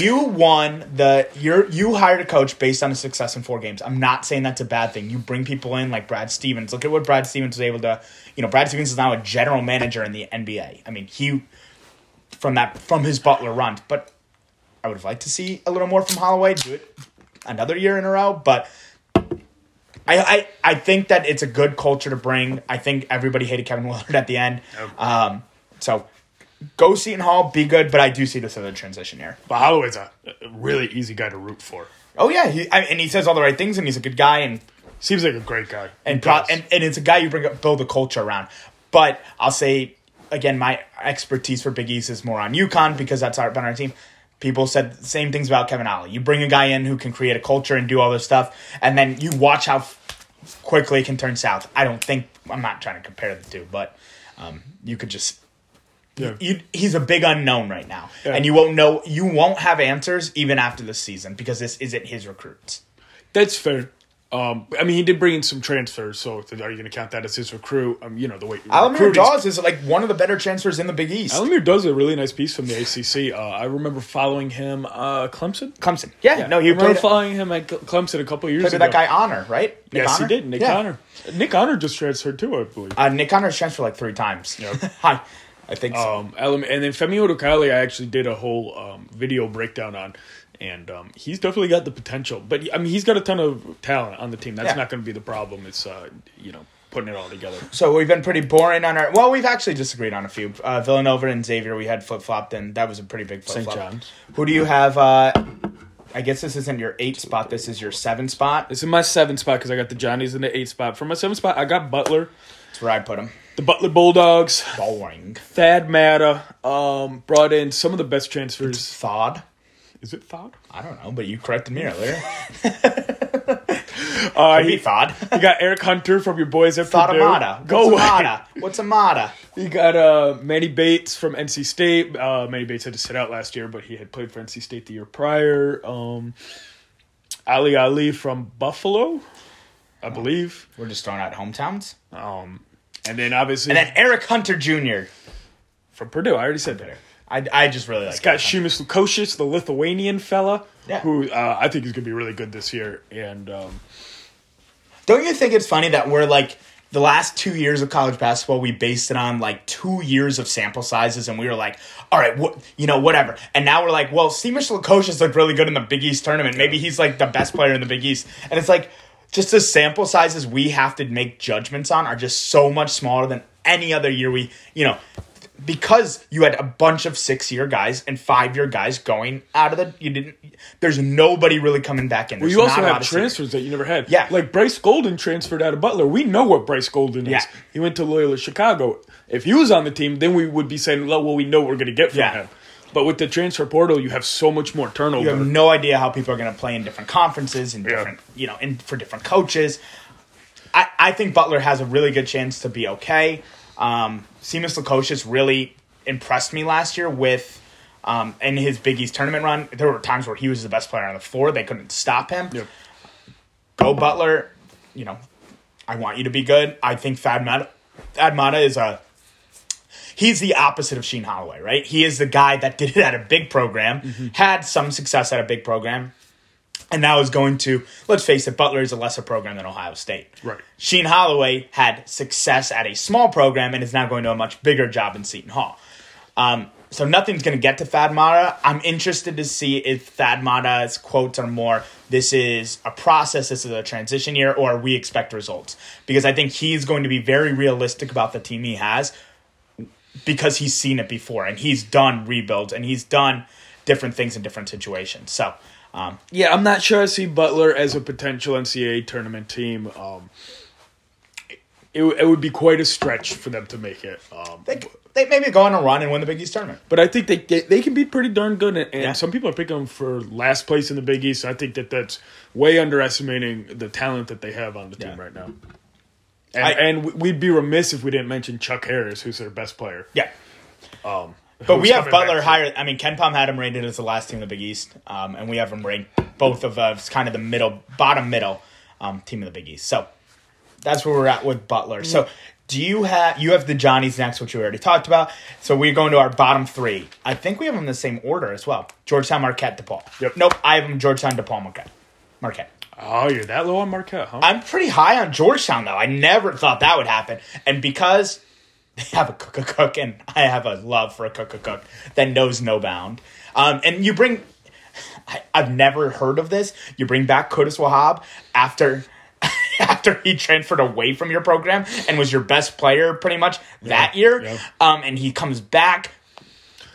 you won the you're you hired a coach based on a success in four games. I'm not saying that's a bad thing. You bring people in like Brad Stevens. Look at what Brad Stevens was able to. You know, Brad Stevens is now a general manager in the NBA. I mean, he from that from his Butler run, but I would have liked to see a little more from Holloway. Do it another year in a row, but. I, I, I think that it's a good culture to bring. I think everybody hated Kevin [laughs] Willard at the end. Okay. Um, so go Seton Hall, be good, but I do see this as a transition year. But Holloway's a a really easy guy to root for. Oh yeah, he, I, and he says all the right things, and he's a good guy, and Seems like a great guy. and pro, and, and it's a guy you bring up, build a culture around. But I'll say again, my expertise for Big East is more on UConn because that's our been our team. People said the same things about Kevin Ollie. You bring a guy in who can create a culture and do all this stuff, and then you watch how quickly it can turn south. I don't think I'm not trying to compare the two, but um, you could just Yeah. you, he's a big unknown right now, Yeah. and you won't know you won't have answers even after the season because this isn't his recruits. That's fair. Um, I mean, he did bring in some transfers, so are you going to count that as his recruit? Um, you know the way Al-Amir Dawes is like one of the better transfers in the Big East. Al-Amir does a really nice piece from the ACC. Uh, I remember following him, uh, Clemson. Clemson, yeah, no, I he remember folling him at Clemson a couple years ago. that guy Honor, right? Nick yes, Honor? he did. Nick Yeah. Honor. Nick Honor just transferred too, I believe. Uh, Nick Honor transferred like three times. [laughs] I, I think so. Um, and then Femi Odukale, I actually did a whole um, video breakdown on, and um, he's definitely got the potential. But I mean, he's got a ton of talent on the team. That's Yeah. not going to be the problem. It's uh, you know putting it all together. So we've been pretty boring on our. Well, we've actually disagreed on a few. Uh, Villanova and Xavier, we had flip flopped, and that was a pretty big flip St. flop. John's. Who do you have? Uh, I guess this isn't your eight spot. This is your seven spot. This is my seven spot because I got the Johnnies in the eight spot. For my seven spot, I got Butler, That's where I put him. the Butler Bulldogs, Boring. Thad Matta. Um, brought in some of the best transfers. Thawed. Is it Thad? I don't know, but you corrected me earlier. [laughs] Uh, Maybe he, Thawed. you got Eric Hunter from your boys at Thawed Purdue. Amada. Go What's. Amada? What's Amada? You got uh, Manny Bates from NC State. Uh, Manny Bates had to sit out last year, but he had played for NC State the year prior. Um, Ali Ali from Buffalo, I believe. We're just throwing out hometowns. Um, and then obviously And then Eric Hunter Jr. from Purdue. I already said that. I, I just really like. It's got Simas Lukosius, the Lithuanian fella, Yeah. who uh, I think is going to be really good this year. And um, Don't you think it's funny that we're like the last two years of college basketball, we based it on like two years of sample sizes, and we were like, all right, what you know, whatever. And now we're like, well, Simas Lukosius looked really good in the Big East tournament. Maybe he's like the best player in the Big East, and it's like just the sample sizes we have to make judgments on are just so much smaller than any other year. We, you know. Because you had a bunch of six-year guys and five-year guys going out of the, you didn't. There's nobody really coming back in. well, you also not a lot have transfers that you never had. Yeah. Like Bryce Golden transferred out of Butler. We know what Bryce Golden is. Yeah. He went to Loyola Chicago. If he was on the team, then we would be saying, well, we know what we're going to get from Yeah. him. But with the transfer portal, you have so much more turnover. you have no idea how people are going to play in different conferences and Yeah. different, you know, in for different coaches. I, I think Butler has a really good chance to be okay. Um, Simas Lukosius really impressed me last year with um, in his Big East tournament run. There were times where he was the best player on the floor; they couldn't stop him. Yep. Go Butler, you know. I want you to be good. I think Thad Matta, Thad Matta is a he's the opposite of Sheen Holloway, right? He is the guy that did it at a big program, Mm-hmm. had some success at a big program, and now is going to, let's face it, Butler is a lesser program than Ohio State. Right. Sheen Holloway had success at a small program and is now going to a much bigger job in Seton Hall. Um, so nothing's going to get to Thad Matta. I'm interested to see if Thad Matta's quotes are more, this is a process, this is a transition year, or we expect results. Because I think he's going to be very realistic about the team he has because he's seen it before and he's done rebuilds and he's done different things in different situations. So, um, Yeah, I'm not sure I see Butler as a potential NCAA tournament team. Um, it, it would be quite a stretch for them to make it. Um, They, they maybe go on a run and win the Big East tournament. but I think they, they they can be pretty darn good, and, and Yeah. some people are picking them for last place in the Big East. I think that that's way underestimating the talent that they have on the team Yeah. right now. And, I- and we'd be remiss if we didn't mention Chuck Harris, who's their best player. Yeah. Um, But we have Butler higher. I mean, KenPom had him rated as the last team in the Big East, um, and we have him ranked both of us kind of the middle, bottom middle um, team in the Big East. So that's where we're at with Butler. So do you have you have the Johnnies next, which we already talked about? So we're going to our bottom three. I think we have them in the same order as well: Georgetown, Marquette, DePaul. Yep. Nope, I have them Georgetown, DePaul, Marquette. Marquette. Oh, you're that low on Marquette, huh? I'm pretty high on Georgetown though. I never thought that would happen, and because they have Akok Akok, and I have a love for Akok Akok that knows no bound. Um, and you bring, I, I've never heard of this. You bring back Qudus Wahab after. [laughs] After he transferred away from your program and was your best player pretty much that year, yeah. um, and he comes back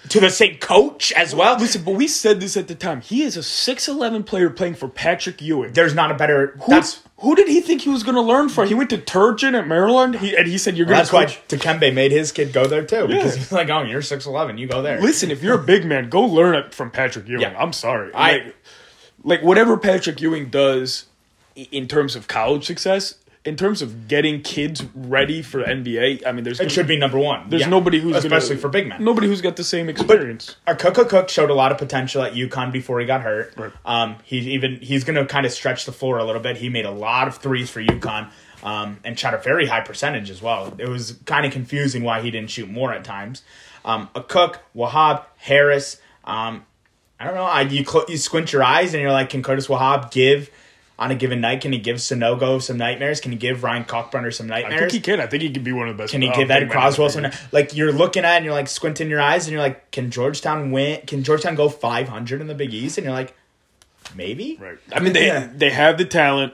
to the same coach as well. Listen, but we said this at the time. He is a 6'11 player playing for Patrick Ewing. There's not a better. Who, That's who did he think he was going to learn from? He went to Turgeon at Maryland, he, and he said, "You're going to." that's to why coach." Dikembe made his kid go there too because Yeah. he's like, oh, you're six eleven, you go there. Listen, if you're a big man, go learn it from Patrick Ewing. Yeah. I'm sorry. I- like, like whatever Patrick Ewing does in terms of college success, in terms of getting kids ready for NBA, I mean, there's It should be number one. there's Yeah. nobody who's especially gonna, for big men. Nobody who's got the same experience. Our Cook Cook showed a lot of potential at UConn before he got hurt. Right. Um, he even he's going to kind of stretch the floor a little bit. He made a lot of threes for UConn, um, and shot a very high percentage as well. It was kind of confusing why he didn't shoot more at times. Um, Akok, Wahab, Harris. Um, I don't know. I, you cl- you squint your eyes and you're like, can Qudus Wahab give on a given night? Can he give Sanogo some nightmares? Can he give Ryan Kalkbrenner some nightmares? I think he can. I think he could be one of the best. Can he uh, give big Eddie men in the Croswell some? Like you're looking at it and you're like squinting your eyes and you're like, can Georgetown win? Can Georgetown go 500 in the Big East? And you're like, maybe. Right. I mean, they Yeah. they have the talent.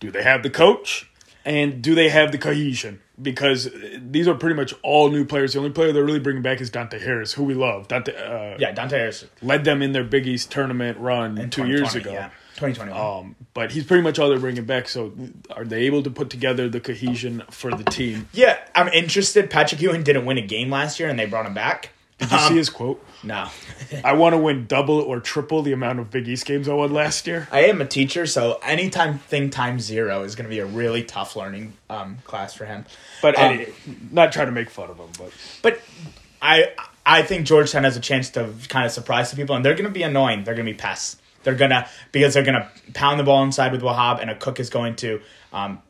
Do they have the coach? And do they have the cohesion? Because uh, these are pretty much all new players. The only player they're really bringing back is Dante Harris, who we love. Dante uh, Yeah, Dante Harris. led them in their Big East tournament run in two years ago. Yeah, 2021. Um, but he's pretty much all they're bringing back. So, are they able to put together the cohesion for the team? yeah, I'm interested. Patrick Ewing didn't win a game last year and they brought him back. Did you Um, see his quote? No. [laughs] I want to win double or triple the amount of Big East games I won last year. I am a teacher, so anytime thing times zero is going to be a really tough learning um, class for him. But Um, anyway, not trying to make fun of him, but But I I think Georgetown has a chance to kind of surprise the people, and they're going to be annoying. They're going to be pests. They're gonna because they're gonna pound the ball inside with Wahab, and Akok is going to um,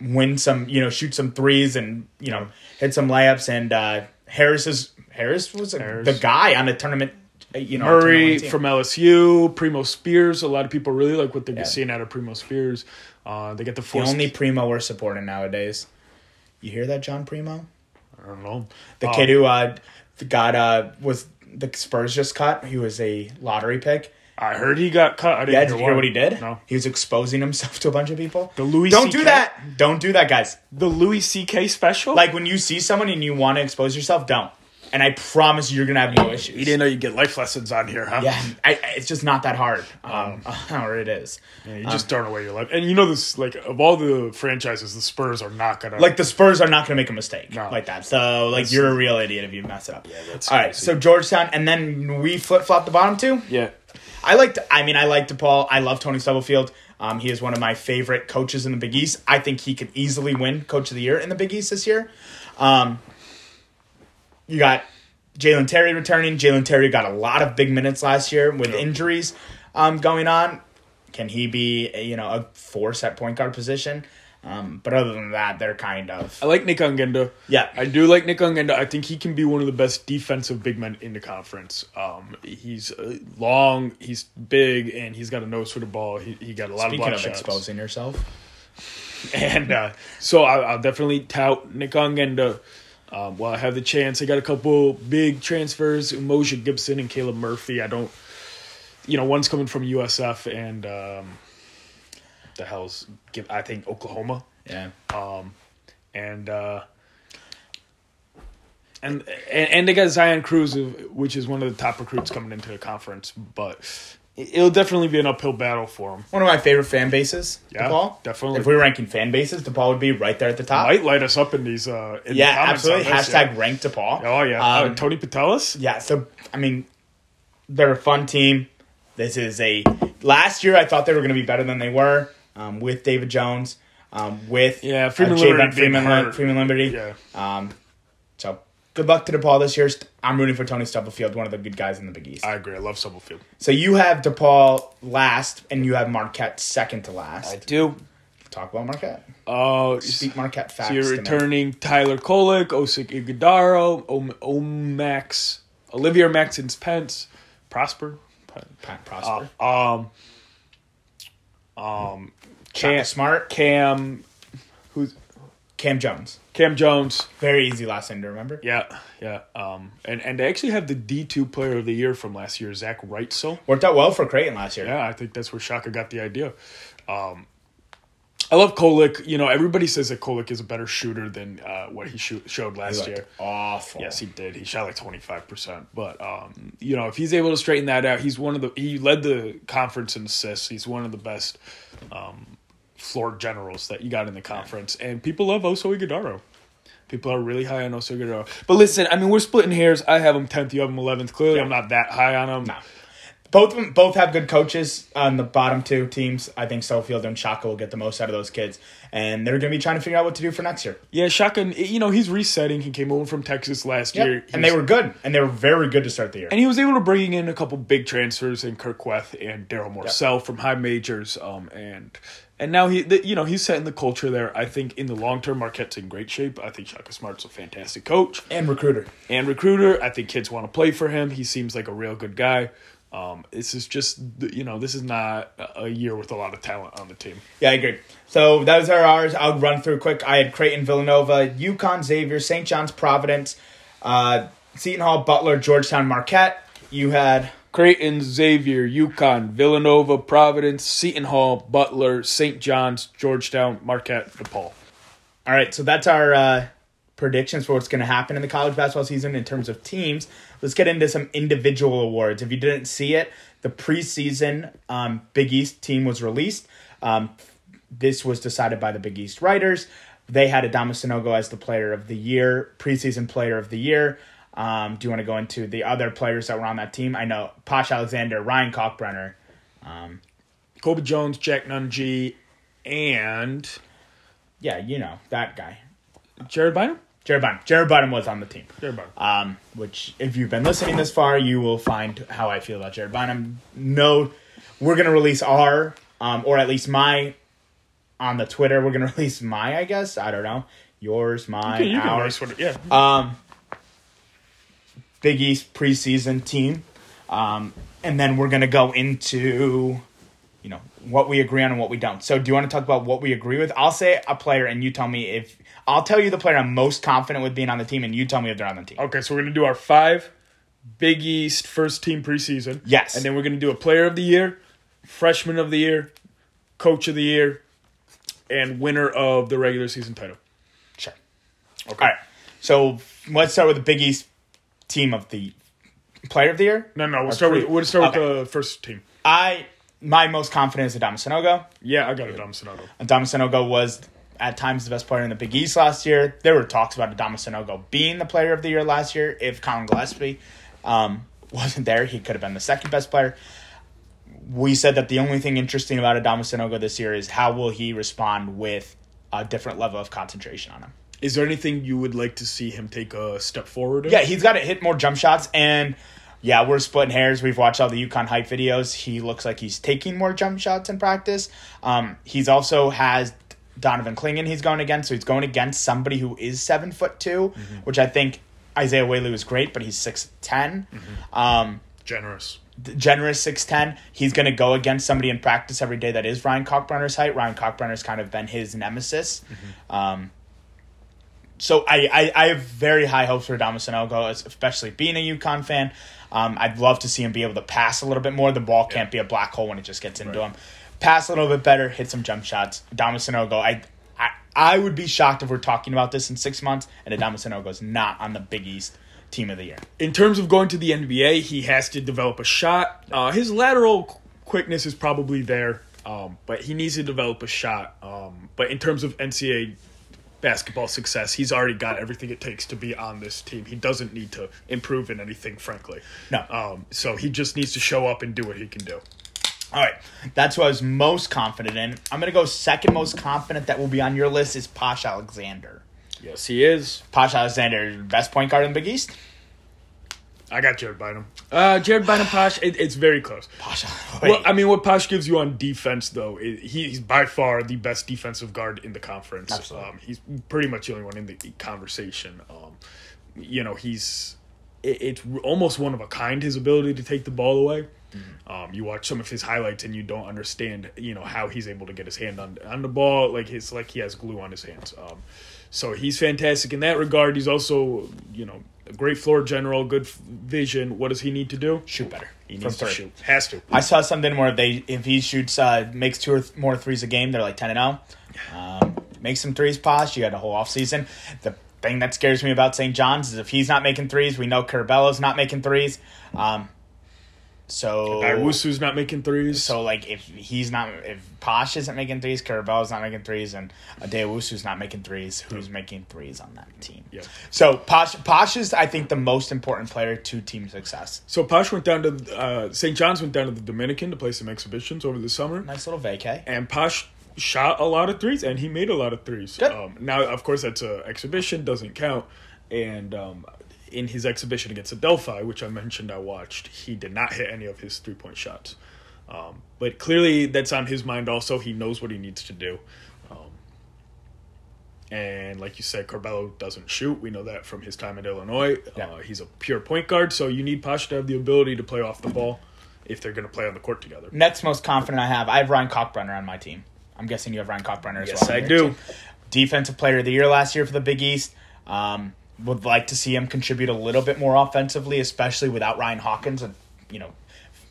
win some, you know, shoot some threes and you know hit some layups. And uh, Harris is Harris was Harris. the guy on the tournament. uh, You know, Murray from LSU, Primo Spears. A lot of people really like what they're Yeah. seeing out of Primo Spears. Uh, they get the the only Primo we're supporting nowadays. You hear that, John Primo? I don't know The Um, kid who uh, got uh, was the Spurs just cut. He was a lottery pick. I heard he got cut. I didn't Yeah, hear did you hear what he did? No. He was exposing himself to a bunch of people. The Louis Don't do CK? that. Don't do that, guys. The Louis C.K. special. Like when you see someone and you want to expose yourself, don't. And I promise you, you're gonna have no issues. you didn't know you get life lessons on here, huh? Yeah, I, it's just not that hard. Um, [laughs] or it is. Yeah, you just throwing away your life. And you know this, like of all the franchises, the Spurs are not gonna Like the Spurs are not gonna make a mistake No. like that. So like you're a real idiot if you mess it up. Yeah, that's All right, crazy. so Georgetown, and then we flip flop the bottom two. Yeah. I liked. I mean, I liked DePaul. I love Tony Stubblefield. Um, he is one of my favorite coaches in the Big East. I think he could easily win Coach of the Year in the Big East this year. Um, you got Jalen Terry returning. Jalen Terry got a lot of big minutes last year with injuries um, going on. Can he be you know a force at point guard position? Um, but other than that, they're kind of I like Nick Ongenda. yeah. I do like Nick Ongenda. I think he can be one of the best defensive big men in the conference. Um, he's uh, long, he's big, and he's got a nose for the ball. He, he got a lot Speaking of of block shots. exposing yourself, And uh, so I, I'll definitely tout Nick Ongenda. Um, while I have the chance, I got a couple big transfers: Umoja Gibson and Caleb Murphy. I don't, you know, one's coming from USF and um, the hell's give I think Oklahoma, yeah. and uh, and and and they got Zion Cruz, which is one of the top recruits coming into the conference. But it'll definitely be an uphill battle for him. One of my favorite fan bases, Yeah, DePaul. definitely. If we were ranking fan bases, DePaul would be right there at the top. Might light us up in these. Uh, in yeah, comments absolutely. this, Hashtag yeah. rank DePaul. Oh yeah, Um, uh, Tony Patelis. Yeah, so I mean, they're a fun team. This is a last year. I thought they were going to be better than they were um, with David Jones, um, with Yeah, uh, Freeman Jalen- Liberty being Freeman, Lin- Freeman Liberty. Yeah. Um, so good luck to DePaul this year. I'm rooting for Tony Stubblefield, one of the good guys in the Big East. I agree. I love Stubblefield. so you have DePaul last, and you have Marquette second to last. I do. Talk about Marquette. Oh, Uh, Speak Marquette facts. so you're to me. returning Tyler Kolek, Osik Ighodaro, Om- Omax, Olivier Maxence Pence, Prosper. Pa- Prosper. Um, um, Shaka Cam, Smart. Cam, who's Cam Jones. Cam Jones. Very easy last name to remember. Yeah, yeah. Um, and and they actually have the D two Player of the Year from last year, Zach Wrightsell. Worked out well for Creighton last year. Yeah, I think that's where Shaka got the idea. Um, I love Kolek. You know, everybody says that Kolek is a better shooter than uh, what he shoot, showed last looked year. awful. Yes, he did. He shot like twenty five percent. But um, you know, if he's able to straighten that out, he's one of the. He led the conference in assists. He's one of the best um, floor generals that you got in the conference, and people love Oso Ighodaro. People are really high on Oso Ighodaro. But listen, I mean, we're splitting hairs. I have him tenth. You have him eleventh. Clearly, I'm not that high on him. No. Both of them, both have good coaches on the bottom two teams. I think Sofield and Shaka will get the most out of those kids, and they're going to be trying to figure out what to do for next year. Yeah, Shaka. You know, he's resetting. He came over from Texas last Yep. year, He and they were good, and they were very good to start the year. And he was able to bring in a couple big transfers in Kur Kuath and Darryl Morsell from high majors. Um, and and now he, you know, he's setting the culture there. I think in the long term, Marquette's in great shape. I think Shaka Smart's a fantastic coach And recruiter. and recruiter. I think kids want to play for him. He seems like a real good guy. Um, this is just, you know, this is not a year with a lot of talent on the team. Yeah, I agree. So those are ours. I'll run through quick. I had Creighton, Villanova, UConn, Xavier, St. John's, Providence, uh, Seton Hall, Butler, Georgetown, Marquette. You had Creighton, Xavier, UConn, Villanova, Providence, Seton Hall, Butler, St. John's, Georgetown, Marquette, DePaul. All right, so that's our uh, predictions for what's going to happen in the college basketball season in terms of teams. Let's get into some individual awards. If you didn't see it, the preseason um, Big East team was released. Um, this was decided by the Big East writers. They had Adama Sanogo as the player of the year, preseason player of the year. Um, do you want to go into the other players that were on that team? I know Posh Alexander, Ryan Kalkbrenner. Colby Jones, Jack Nunge, and Yeah, you know, that guy. Jared Bynum? Jared Bynum. Jared Bynum was on the team. Jared Bynum. um, which if you've been listening this far, you will find how I feel about Jared Bynum. No, we're gonna release our, um, or at least my, on the Twitter. We're gonna [laughs] release my, I guess. I don't know, yours, mine, you can ours. race with it. Yeah. Um, Big East preseason team, um, and then we're gonna go into, you know, what we agree on and what we don't. So, do you want to talk about what we agree with? I'll say a player, and you tell me if I'll tell you the player I'm most confident with being on the team, and you tell me if they're on the team. okay, so we're gonna do our five Big East first team preseason. Yes. And then we're gonna do a player of the year, freshman of the year, coach of the year, and winner of the regular season title. Sure. Okay. All right. So let's start with the Big East team of the player of the year. No, no, we'll start with we'll start Okay. with the first team. I my most confident is Adama Sanogo. Yeah, I got Dom Sanogo. Adama Sanogo was at times the best player in the Big East last year. There were talks about Adama Sanogo being the player of the year last year. If Collin Gillespie um, [laughs] wasn't there, he could have been the second best player. We said that the only thing interesting about Adama Sanogo this year is how will he respond with a different level of concentration on him. Is there anything you would like to see him take a step forward? In? Yeah, he's got to hit more jump shots. And yeah, we're splitting hairs. We've watched all the UConn hype videos. He looks like he's taking more jump shots in practice. Um, he's also has Donovan Clingan he's going against. So he's going against somebody who is seven foot 2 which I think Isaiah Whaley was great, but he's six Um, generous. generous six ten. He's going to go against somebody in practice every day that is Ryan Kalkbrenner's height. Ryan Kalkbrenner's kind of been his nemesis. Um, so I, I, I have very high hopes for Adama Sanogo, especially being a UConn fan. Um, I'd love to see him be able to pass a little bit more. The ball can't be a black hole when it just gets into Right. him. Pass a little bit better, hit some jump shots. Adama Sanogo, I, I I would be shocked if we're talking about this in six months and Adama is not on the Big East team of the year. in terms of going to the NBA, he has to develop a shot. Uh, his lateral quickness is probably there, um, but he needs to develop a shot. Um, but in terms of NCAA basketball success, he's already got everything it takes to be on this team. He doesn't need to improve in anything, frankly. No. Um, so he just needs to show up and do what he can do. All right, that's who I was most confident in. I'm gonna go second most confident that will be on your list is Posh Alexander. Yes, he is. Posh Alexander, best point guard in the Big East. I got Jared Bynum. Uh, Jared Bynum, Posh, it, it's very close. Posh, Well, I mean, what Posh gives you on defense, though, i he's by far the best defensive guard in the conference. Absolutely. Um, he's pretty much the only one in the conversation. Um, you know, he's it, it's almost one of a kind. His ability to take the ball away. Um, you watch some of his highlights and you don't understand, you know, how he's able to get his hand on on the ball. Like it's like he has glue on his hands. Um, so he's fantastic in that regard. He's also, you know, a great floor general, good f- vision. What does he need to do? shoot better. He needs to shoot. Has to. I saw something where they if he shoots uh, makes two or th- more threes a game, they're like ten and zero. Um, make some threes, Posh. You had a whole off season. The thing that scares me about St. John's is if he's not making threes, we know Curbelo's not making threes. Um, so Iwusu's not making threes. So like if he's not if Posh isn't making threes, Curbelo's not making threes, and Addae-Wusu's not making threes, who's making threes on that team? Yeah. So Posh Posh is I think the most important player to team success. So Posh went down to uh, St. John's went down to the Dominican to play some exhibitions over the summer, Nice little vacay. and Posh shot a lot of threes and he made a lot of threes. Good. Um, now, of course, that's a exhibition doesn't count, and um, in his exhibition against Adelphi, which I mentioned, I watched, he did not hit any of his three point shots. Um, but clearly, that's on his mind. Also, he knows what he needs to do. Um, and like you said, Curbelo doesn't shoot. We know that from his time at Illinois. Yeah. Uh, he's a pure point guard, so you need Pasha to have the ability to play off the ball if they're going to play on the court together. Next most confident I have, I have Ryan Kalkbrenner on my team. I'm guessing you have Ryan Kalkbrenner as Yes, well. on I do. Defensive Player of the Year last year for the Big East. Um, would like to see him contribute a little bit more offensively, especially without Ryan Hawkins, a you know,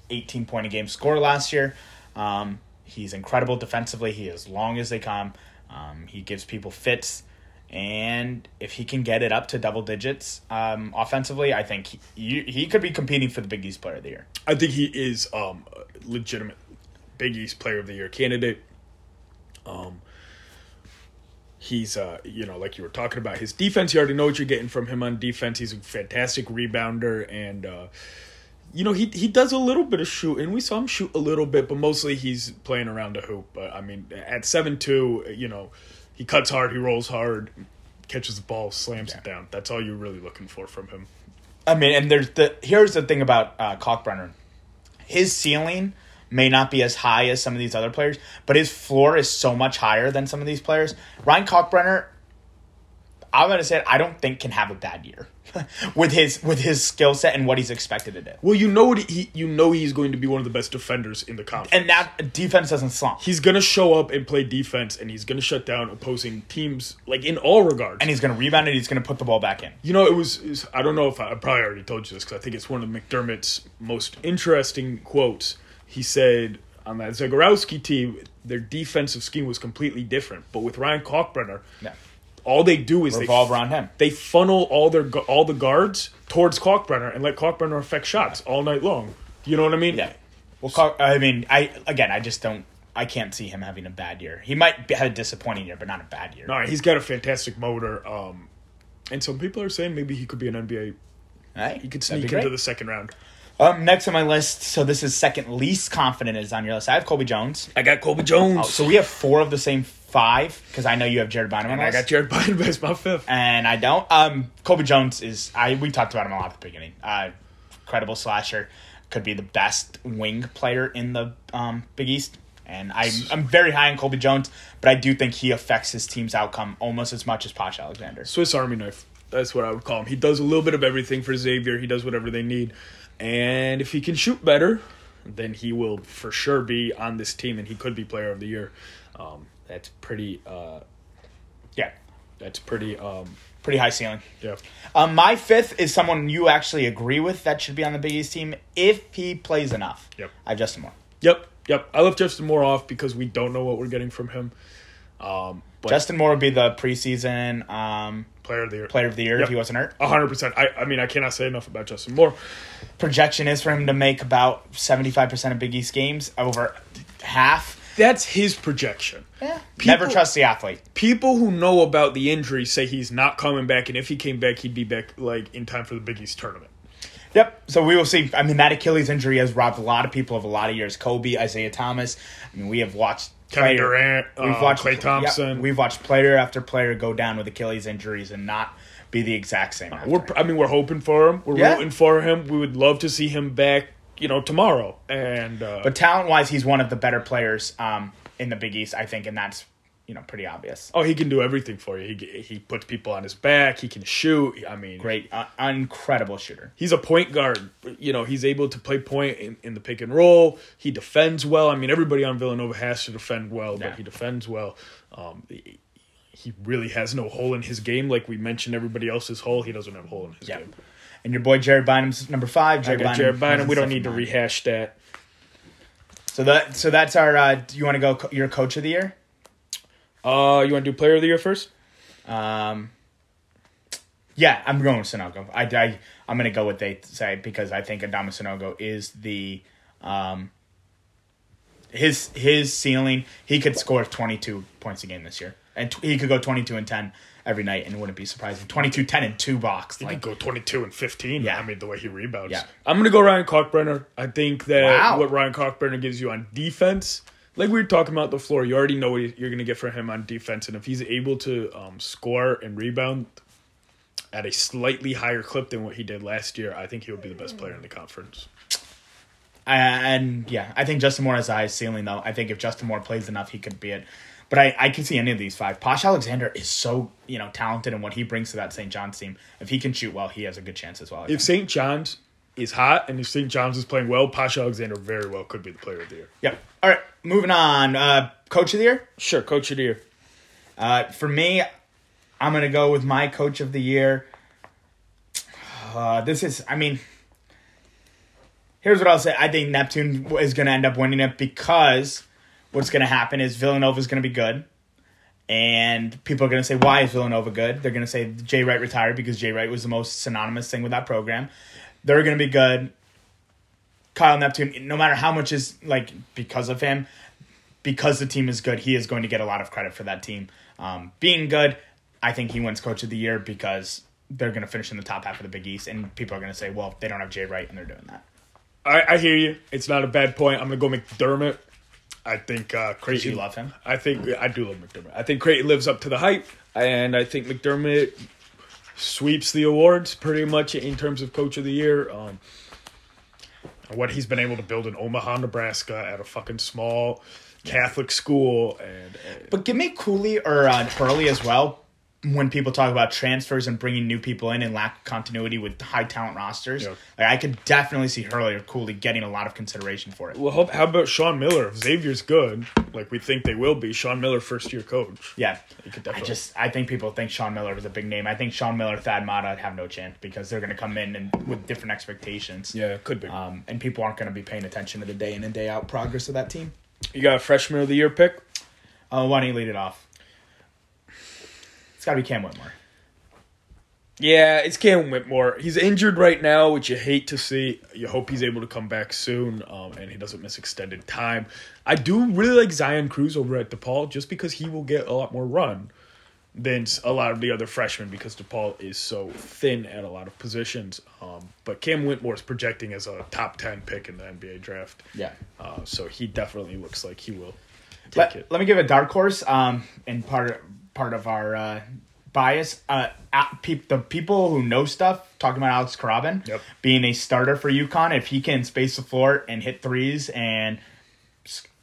18 point a game score last year. Um, he's incredible defensively. He is long as they come. Um, he gives people fits, and if he can get it up to double digits um, offensively, I think he, he he could be competing for the Big East Player of the Year. I think he is um, legitimate Big East Player of the Year candidate. Um, he's uh, you know, like you were talking about his defense. You already know what you're getting from him on defense. He's a fantastic rebounder, and uh, you know he he does a little bit of shooting. We saw him shoot a little bit, but mostly he's playing around the hoop. But I mean, at seven two, you know, he cuts hard, he rolls hard, catches the ball, slams it down. That's all you're really looking for from him. I mean, and there's the here's the thing about uh, Kalkbrenner. His ceiling may not be as high as some of these other players, but his floor is so much higher than some of these players. Ryan Kalkbrenner, I'm gonna say, I don't think can have a bad year [laughs] with his with his skill set and what he's expected to do. Well, you know what he you know he's going to be one of the best defenders in the conference. And that defense doesn't slump. he's gonna show up and play defense, and he's gonna shut down opposing teams like in all regards. and he's gonna rebound it. He's gonna put the ball back in. you know, it was, it was- I don't know if I, I probably already told you this because I think it's one of McDermott's most interesting quotes. He said on that Zegarowski team, their defensive scheme was completely different, but with Ryan Kalkbrenner, Yeah, all they do is revolve they around him. they funnel all their all the guards towards Kalkbrenner and let Kalkbrenner affect shots all night long. You know what I mean? Yeah. Well, Kalk, I mean, I again, I just don't. I can't see him having a bad year. He might have a disappointing year, but not a bad year. All right, he's got a fantastic motor. Um, and some people are saying maybe he could be an NBA. Right? He could sneak into the second round. Um, next on my list, so this is second least confident is on your list. I have Colby Jones. I got Colby Jones. Oh, so we have four of the same five because I know you have Jared Bynum. and I got Jared Bynum as my fifth. and I don't. Um, Colby Jones is I we talked about him a lot at the beginning. Uh, credible slasher, could be the best wing player in the um, Big East. And I'm, I'm very high on Colby Jones, but I do think he affects his team's outcome almost as much as Posh Alexander. Swiss Army knife. That's what I would call him. He does a little bit of everything for Xavier. He does whatever they need. And if he can shoot better, then he will for sure be on this team and he could be player of the year. Um, that's pretty uh, Yeah, that's pretty um, pretty high ceiling. yeah. Um, my fifth is someone you actually agree with that should be on the Big East team if he plays enough. Yep. I have Justin Moore. Yep. Yep. I left Justin Moore off because we don't know what we're getting from him. Um, but Justin Moore would be the preseason um, player of the year. player of the year Yep. if he wasn't hurt. hundred percent. I, I mean, I cannot say enough about Justin Moore. Projection is for him to make about seventy five percent of Big East games, over half. That's his projection. Never trust the athlete. People who know about the injury say he's not coming back, and if he came back, he'd be back like in time for the Big East tournament. Yep. So we will see. I mean, that Achilles injury has robbed a lot of people of a lot of years. Kobe, Isaiah Thomas. I mean, we have watched Kevin player- Durant, We've uh, watched yeah, Thompson. we've watched player after player go down with Achilles injuries and not be the exact same. after. We're, I mean, we're hoping for him. We're Yeah. rooting for him. We would love to see him back, you know, tomorrow. And uh, but talent wise, he's one of the better players um, in the Big East, I think, and that's you know pretty obvious. oh, he can do everything for you. He he puts people on his back. He can shoot. I mean, Great, uh, incredible shooter. he's a point guard. You know, he's able to play point in, in the pick and roll. He defends well. I mean, everybody on Villanova has to defend well, Yeah. but he defends well. Um, he, he really has no hole in his game. Like we mentioned, everybody else's hole. He doesn't have a hole in his Yeah. game. And your boy Jared Bynum's number five. I Jared got Jared Bynum. We don't need to rehash that. So that so that's our. Uh, do you want to go? Co- your coach of the year? Uh, you want to do player of the year first? Um, yeah, I'm going with Sanogo. I, I I'm going to go with they say because I think Adama Sanogo is the um his his ceiling. He could score 22 points a game this year, and t- he could go 22 and 10 every night, and wouldn't be surprising. 22, 10, and two box. He Like could go 22 and 15. Yeah. I mean, the way he rebounds. Yeah. I'm going to go Ryan Kalkbrenner. I think that Wow. what Ryan Kalkbrenner gives you on defense, like we were talking about the floor, you already know what you're going to get from him on defense. And if he's able to um, score and rebound at a slightly higher clip than what he did last year, I think he would be the best player in the conference. And yeah, I think Justin Moore has the highest ceiling though. I think if Justin Moore plays enough, he could be it. But I, I can see any of these five. Posh Alexander is so you know talented in what he brings to that St. John's team. If he can shoot well, he has a good chance as well. I If. St. John's is hot and if St. John's is playing well, Pasha Alexander very well could be the player of the year. Yep. All right, moving on. Uh, coach of the year. Sure, coach of the year. Uh, for me, I'm gonna go with my coach of the year. Uh, this is, I mean, here's what I'll say. I think Neptune is gonna end up winning it because what's gonna happen is Villanova is gonna be good, and people are gonna say, "Why is Villanova good?" They're gonna say Jay Wright retired because Jay Wright was the most synonymous thing with that program. They're gonna be good. Kyle Neptune, no matter how much is like because of him, because the team is good, he is going to get a lot of credit for that team um, being good. I think he wins Coach of the Year because they're going to finish in the top half of the Big East, and people are going to say, "Well, they don't have Jay Wright, and they're doing that." I, I hear you. It's not a bad point. I'm gonna go McDermott. I think uh, Creighton. you love him? I think I do love McDermott. I think Creighton lives up to the hype, and I think McDermott sweeps the awards pretty much in terms of Coach of the Year. Um, what he's been able to build in Omaha, Nebraska, at a fucking small Catholic school, and, and But give me Cooley or uh, Hurley as well. When people talk about transfers and bringing new people in and lack continuity with high talent rosters, Yeah. like I could definitely see Hurley or Cooley getting a lot of consideration for it. well, how, how about Sean Miller? If Xavier's good, like we think they will be, Sean Miller, first year coach. Yeah, could I just I think people think Sean Miller is a big name. I think Sean Miller, Thad Matta have no chance because they're going to come in and with different expectations. Yeah, it could be. Um, and people aren't going to be paying attention to the day in and day out progress of that team. you got a freshman of the year pick. Oh, why don't you lead it off? It's got to be Cam Whitmore. Yeah, it's Cam Whitmore. He's injured right now, which you hate to see. You hope he's able to come back soon, um, and he doesn't miss extended time. I do really like Zion Cruz over at DePaul, just because he will get a lot more run than a lot of the other freshmen, because DePaul is so thin at a lot of positions. Um, but Cam Whitmore is projecting as a top ten pick in the NBA draft. Yeah. Uh, so he definitely looks like he will take Let, it. let me give a dark horse. Um, and part part of our uh, bias. Uh, peop, the people who know stuff talking about Alex Karaban Yep. being a starter for UConn. If he can space the floor and hit threes, and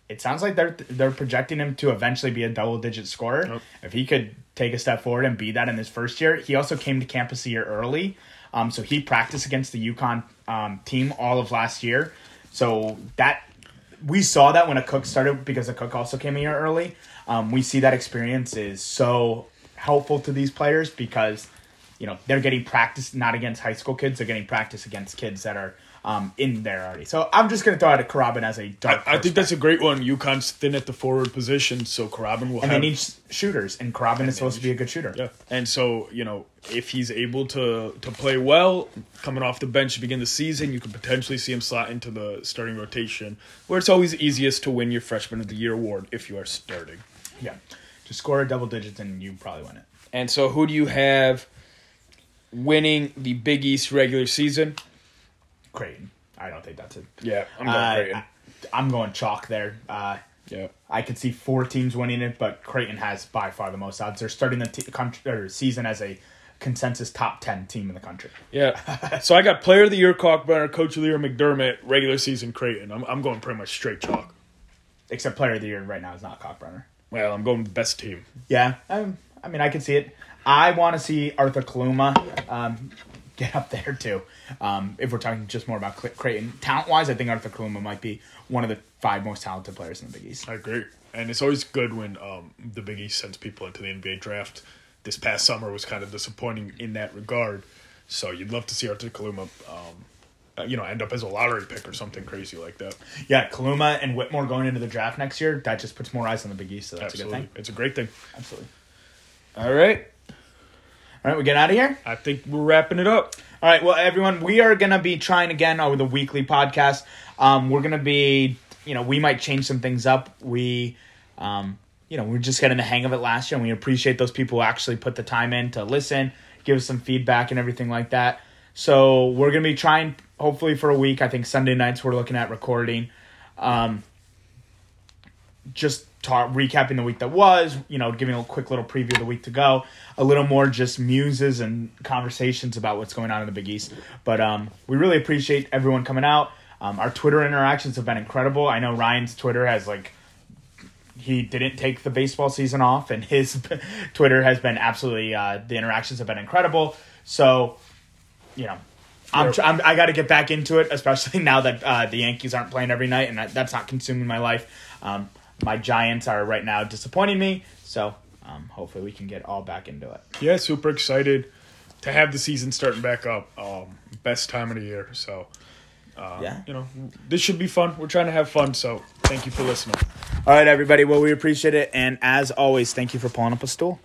it sounds like they're they're projecting him to eventually be a double digit scorer. Yep. If he could take a step forward and be that in his first year, he also came to campus a year early. Um, so he practiced against the UConn um, team all of last year. So that we saw that when Akok started because Akok also came a year early. Um, we see that experience is so helpful to these players because you know they're getting practice not against high school kids, they're getting practice against kids that are um, in there already. So I'm just gonna throw out a Karaban as a dark. I think that's a great one. UConn's thin at the forward position, so Karaban will and have they need shooters, and Karaban is supposed to be a good shooter. Yeah, and so you know if he's able to to play well, coming off the bench to begin the season, you could potentially see him slot into the starting rotation, where it's always easiest to win your Freshman of the Year award if you are starting. Yeah, just score a double digits and you probably win it. And so, who do you have winning the Big East regular season? Creighton. I don't think that's it. Yeah, I'm Uh, going Creighton. I, I'm going chalk there. Uh, yeah, I could see four teams winning it, but Creighton has by far the most odds. They're starting the t- country, or season as a consensus top ten team in the country. yeah. [laughs] so I got Player of the Year Kalkbrenner, Coach of the Year McDermott, regular season Creighton. I'm I'm going pretty much straight chalk. Except player of the year right now is not Kalkbrenner. Well, I'm going with the best team. Yeah, um, I mean I can see it. I want to see Arthur Kaluma um, get up there too. Um, if we're talking just more about Creighton, talent wise, I think Arthur Kaluma might be one of the five most talented players in the Big East. I agree. And it's always good when um, the Big East sends people into the NBA draft. This past summer was kind of disappointing in that regard. So you'd love to see Arthur Kaluma, um, uh, you know, end up as a lottery pick or something crazy like that. Yeah, Kaluma and Whitmore going into the draft next year, that just puts more eyes on the Big East, so that's Absolutely. a good thing. It's a great thing. Absolutely. All right. All right, we get out of here. I think we're wrapping it up. All right, well, everyone, we are going to be trying again over the weekly podcast. Um, we're going to be, you know, we might change some things up. We, um, you know, we are just getting the hang of it last year, and we appreciate those people who actually put the time in to listen, give us some feedback, and everything like that. So we're to be trying, hopefully, for a week. I think Sunday nights we're looking at recording. Um, just talk, recapping the week that was, you know, giving a quick little preview of the week to go, a little more just muses and conversations about what's going on in the Big East. But um, we really appreciate everyone coming out. Um, our Twitter interactions have been incredible. I know Ryan's Twitter has like he didn't take the baseball season off, and his [laughs] Twitter has been absolutely uh, the interactions have been incredible. So, you know. I'm, tr- I'm, I got to get back into it, especially [laughs] now that uh, the Yankees aren't playing every night, and that, that's not consuming my life. Um, my Giants are right now disappointing me, so um, hopefully we can get all back into it. Yeah, super excited to have the season starting back up. Um, best time of the year. So, uh, Yeah. you know, this should be fun. We're trying to have fun. So, thank you for listening. All right, everybody. Well, we appreciate it, and as always, thank you for pulling up a stool.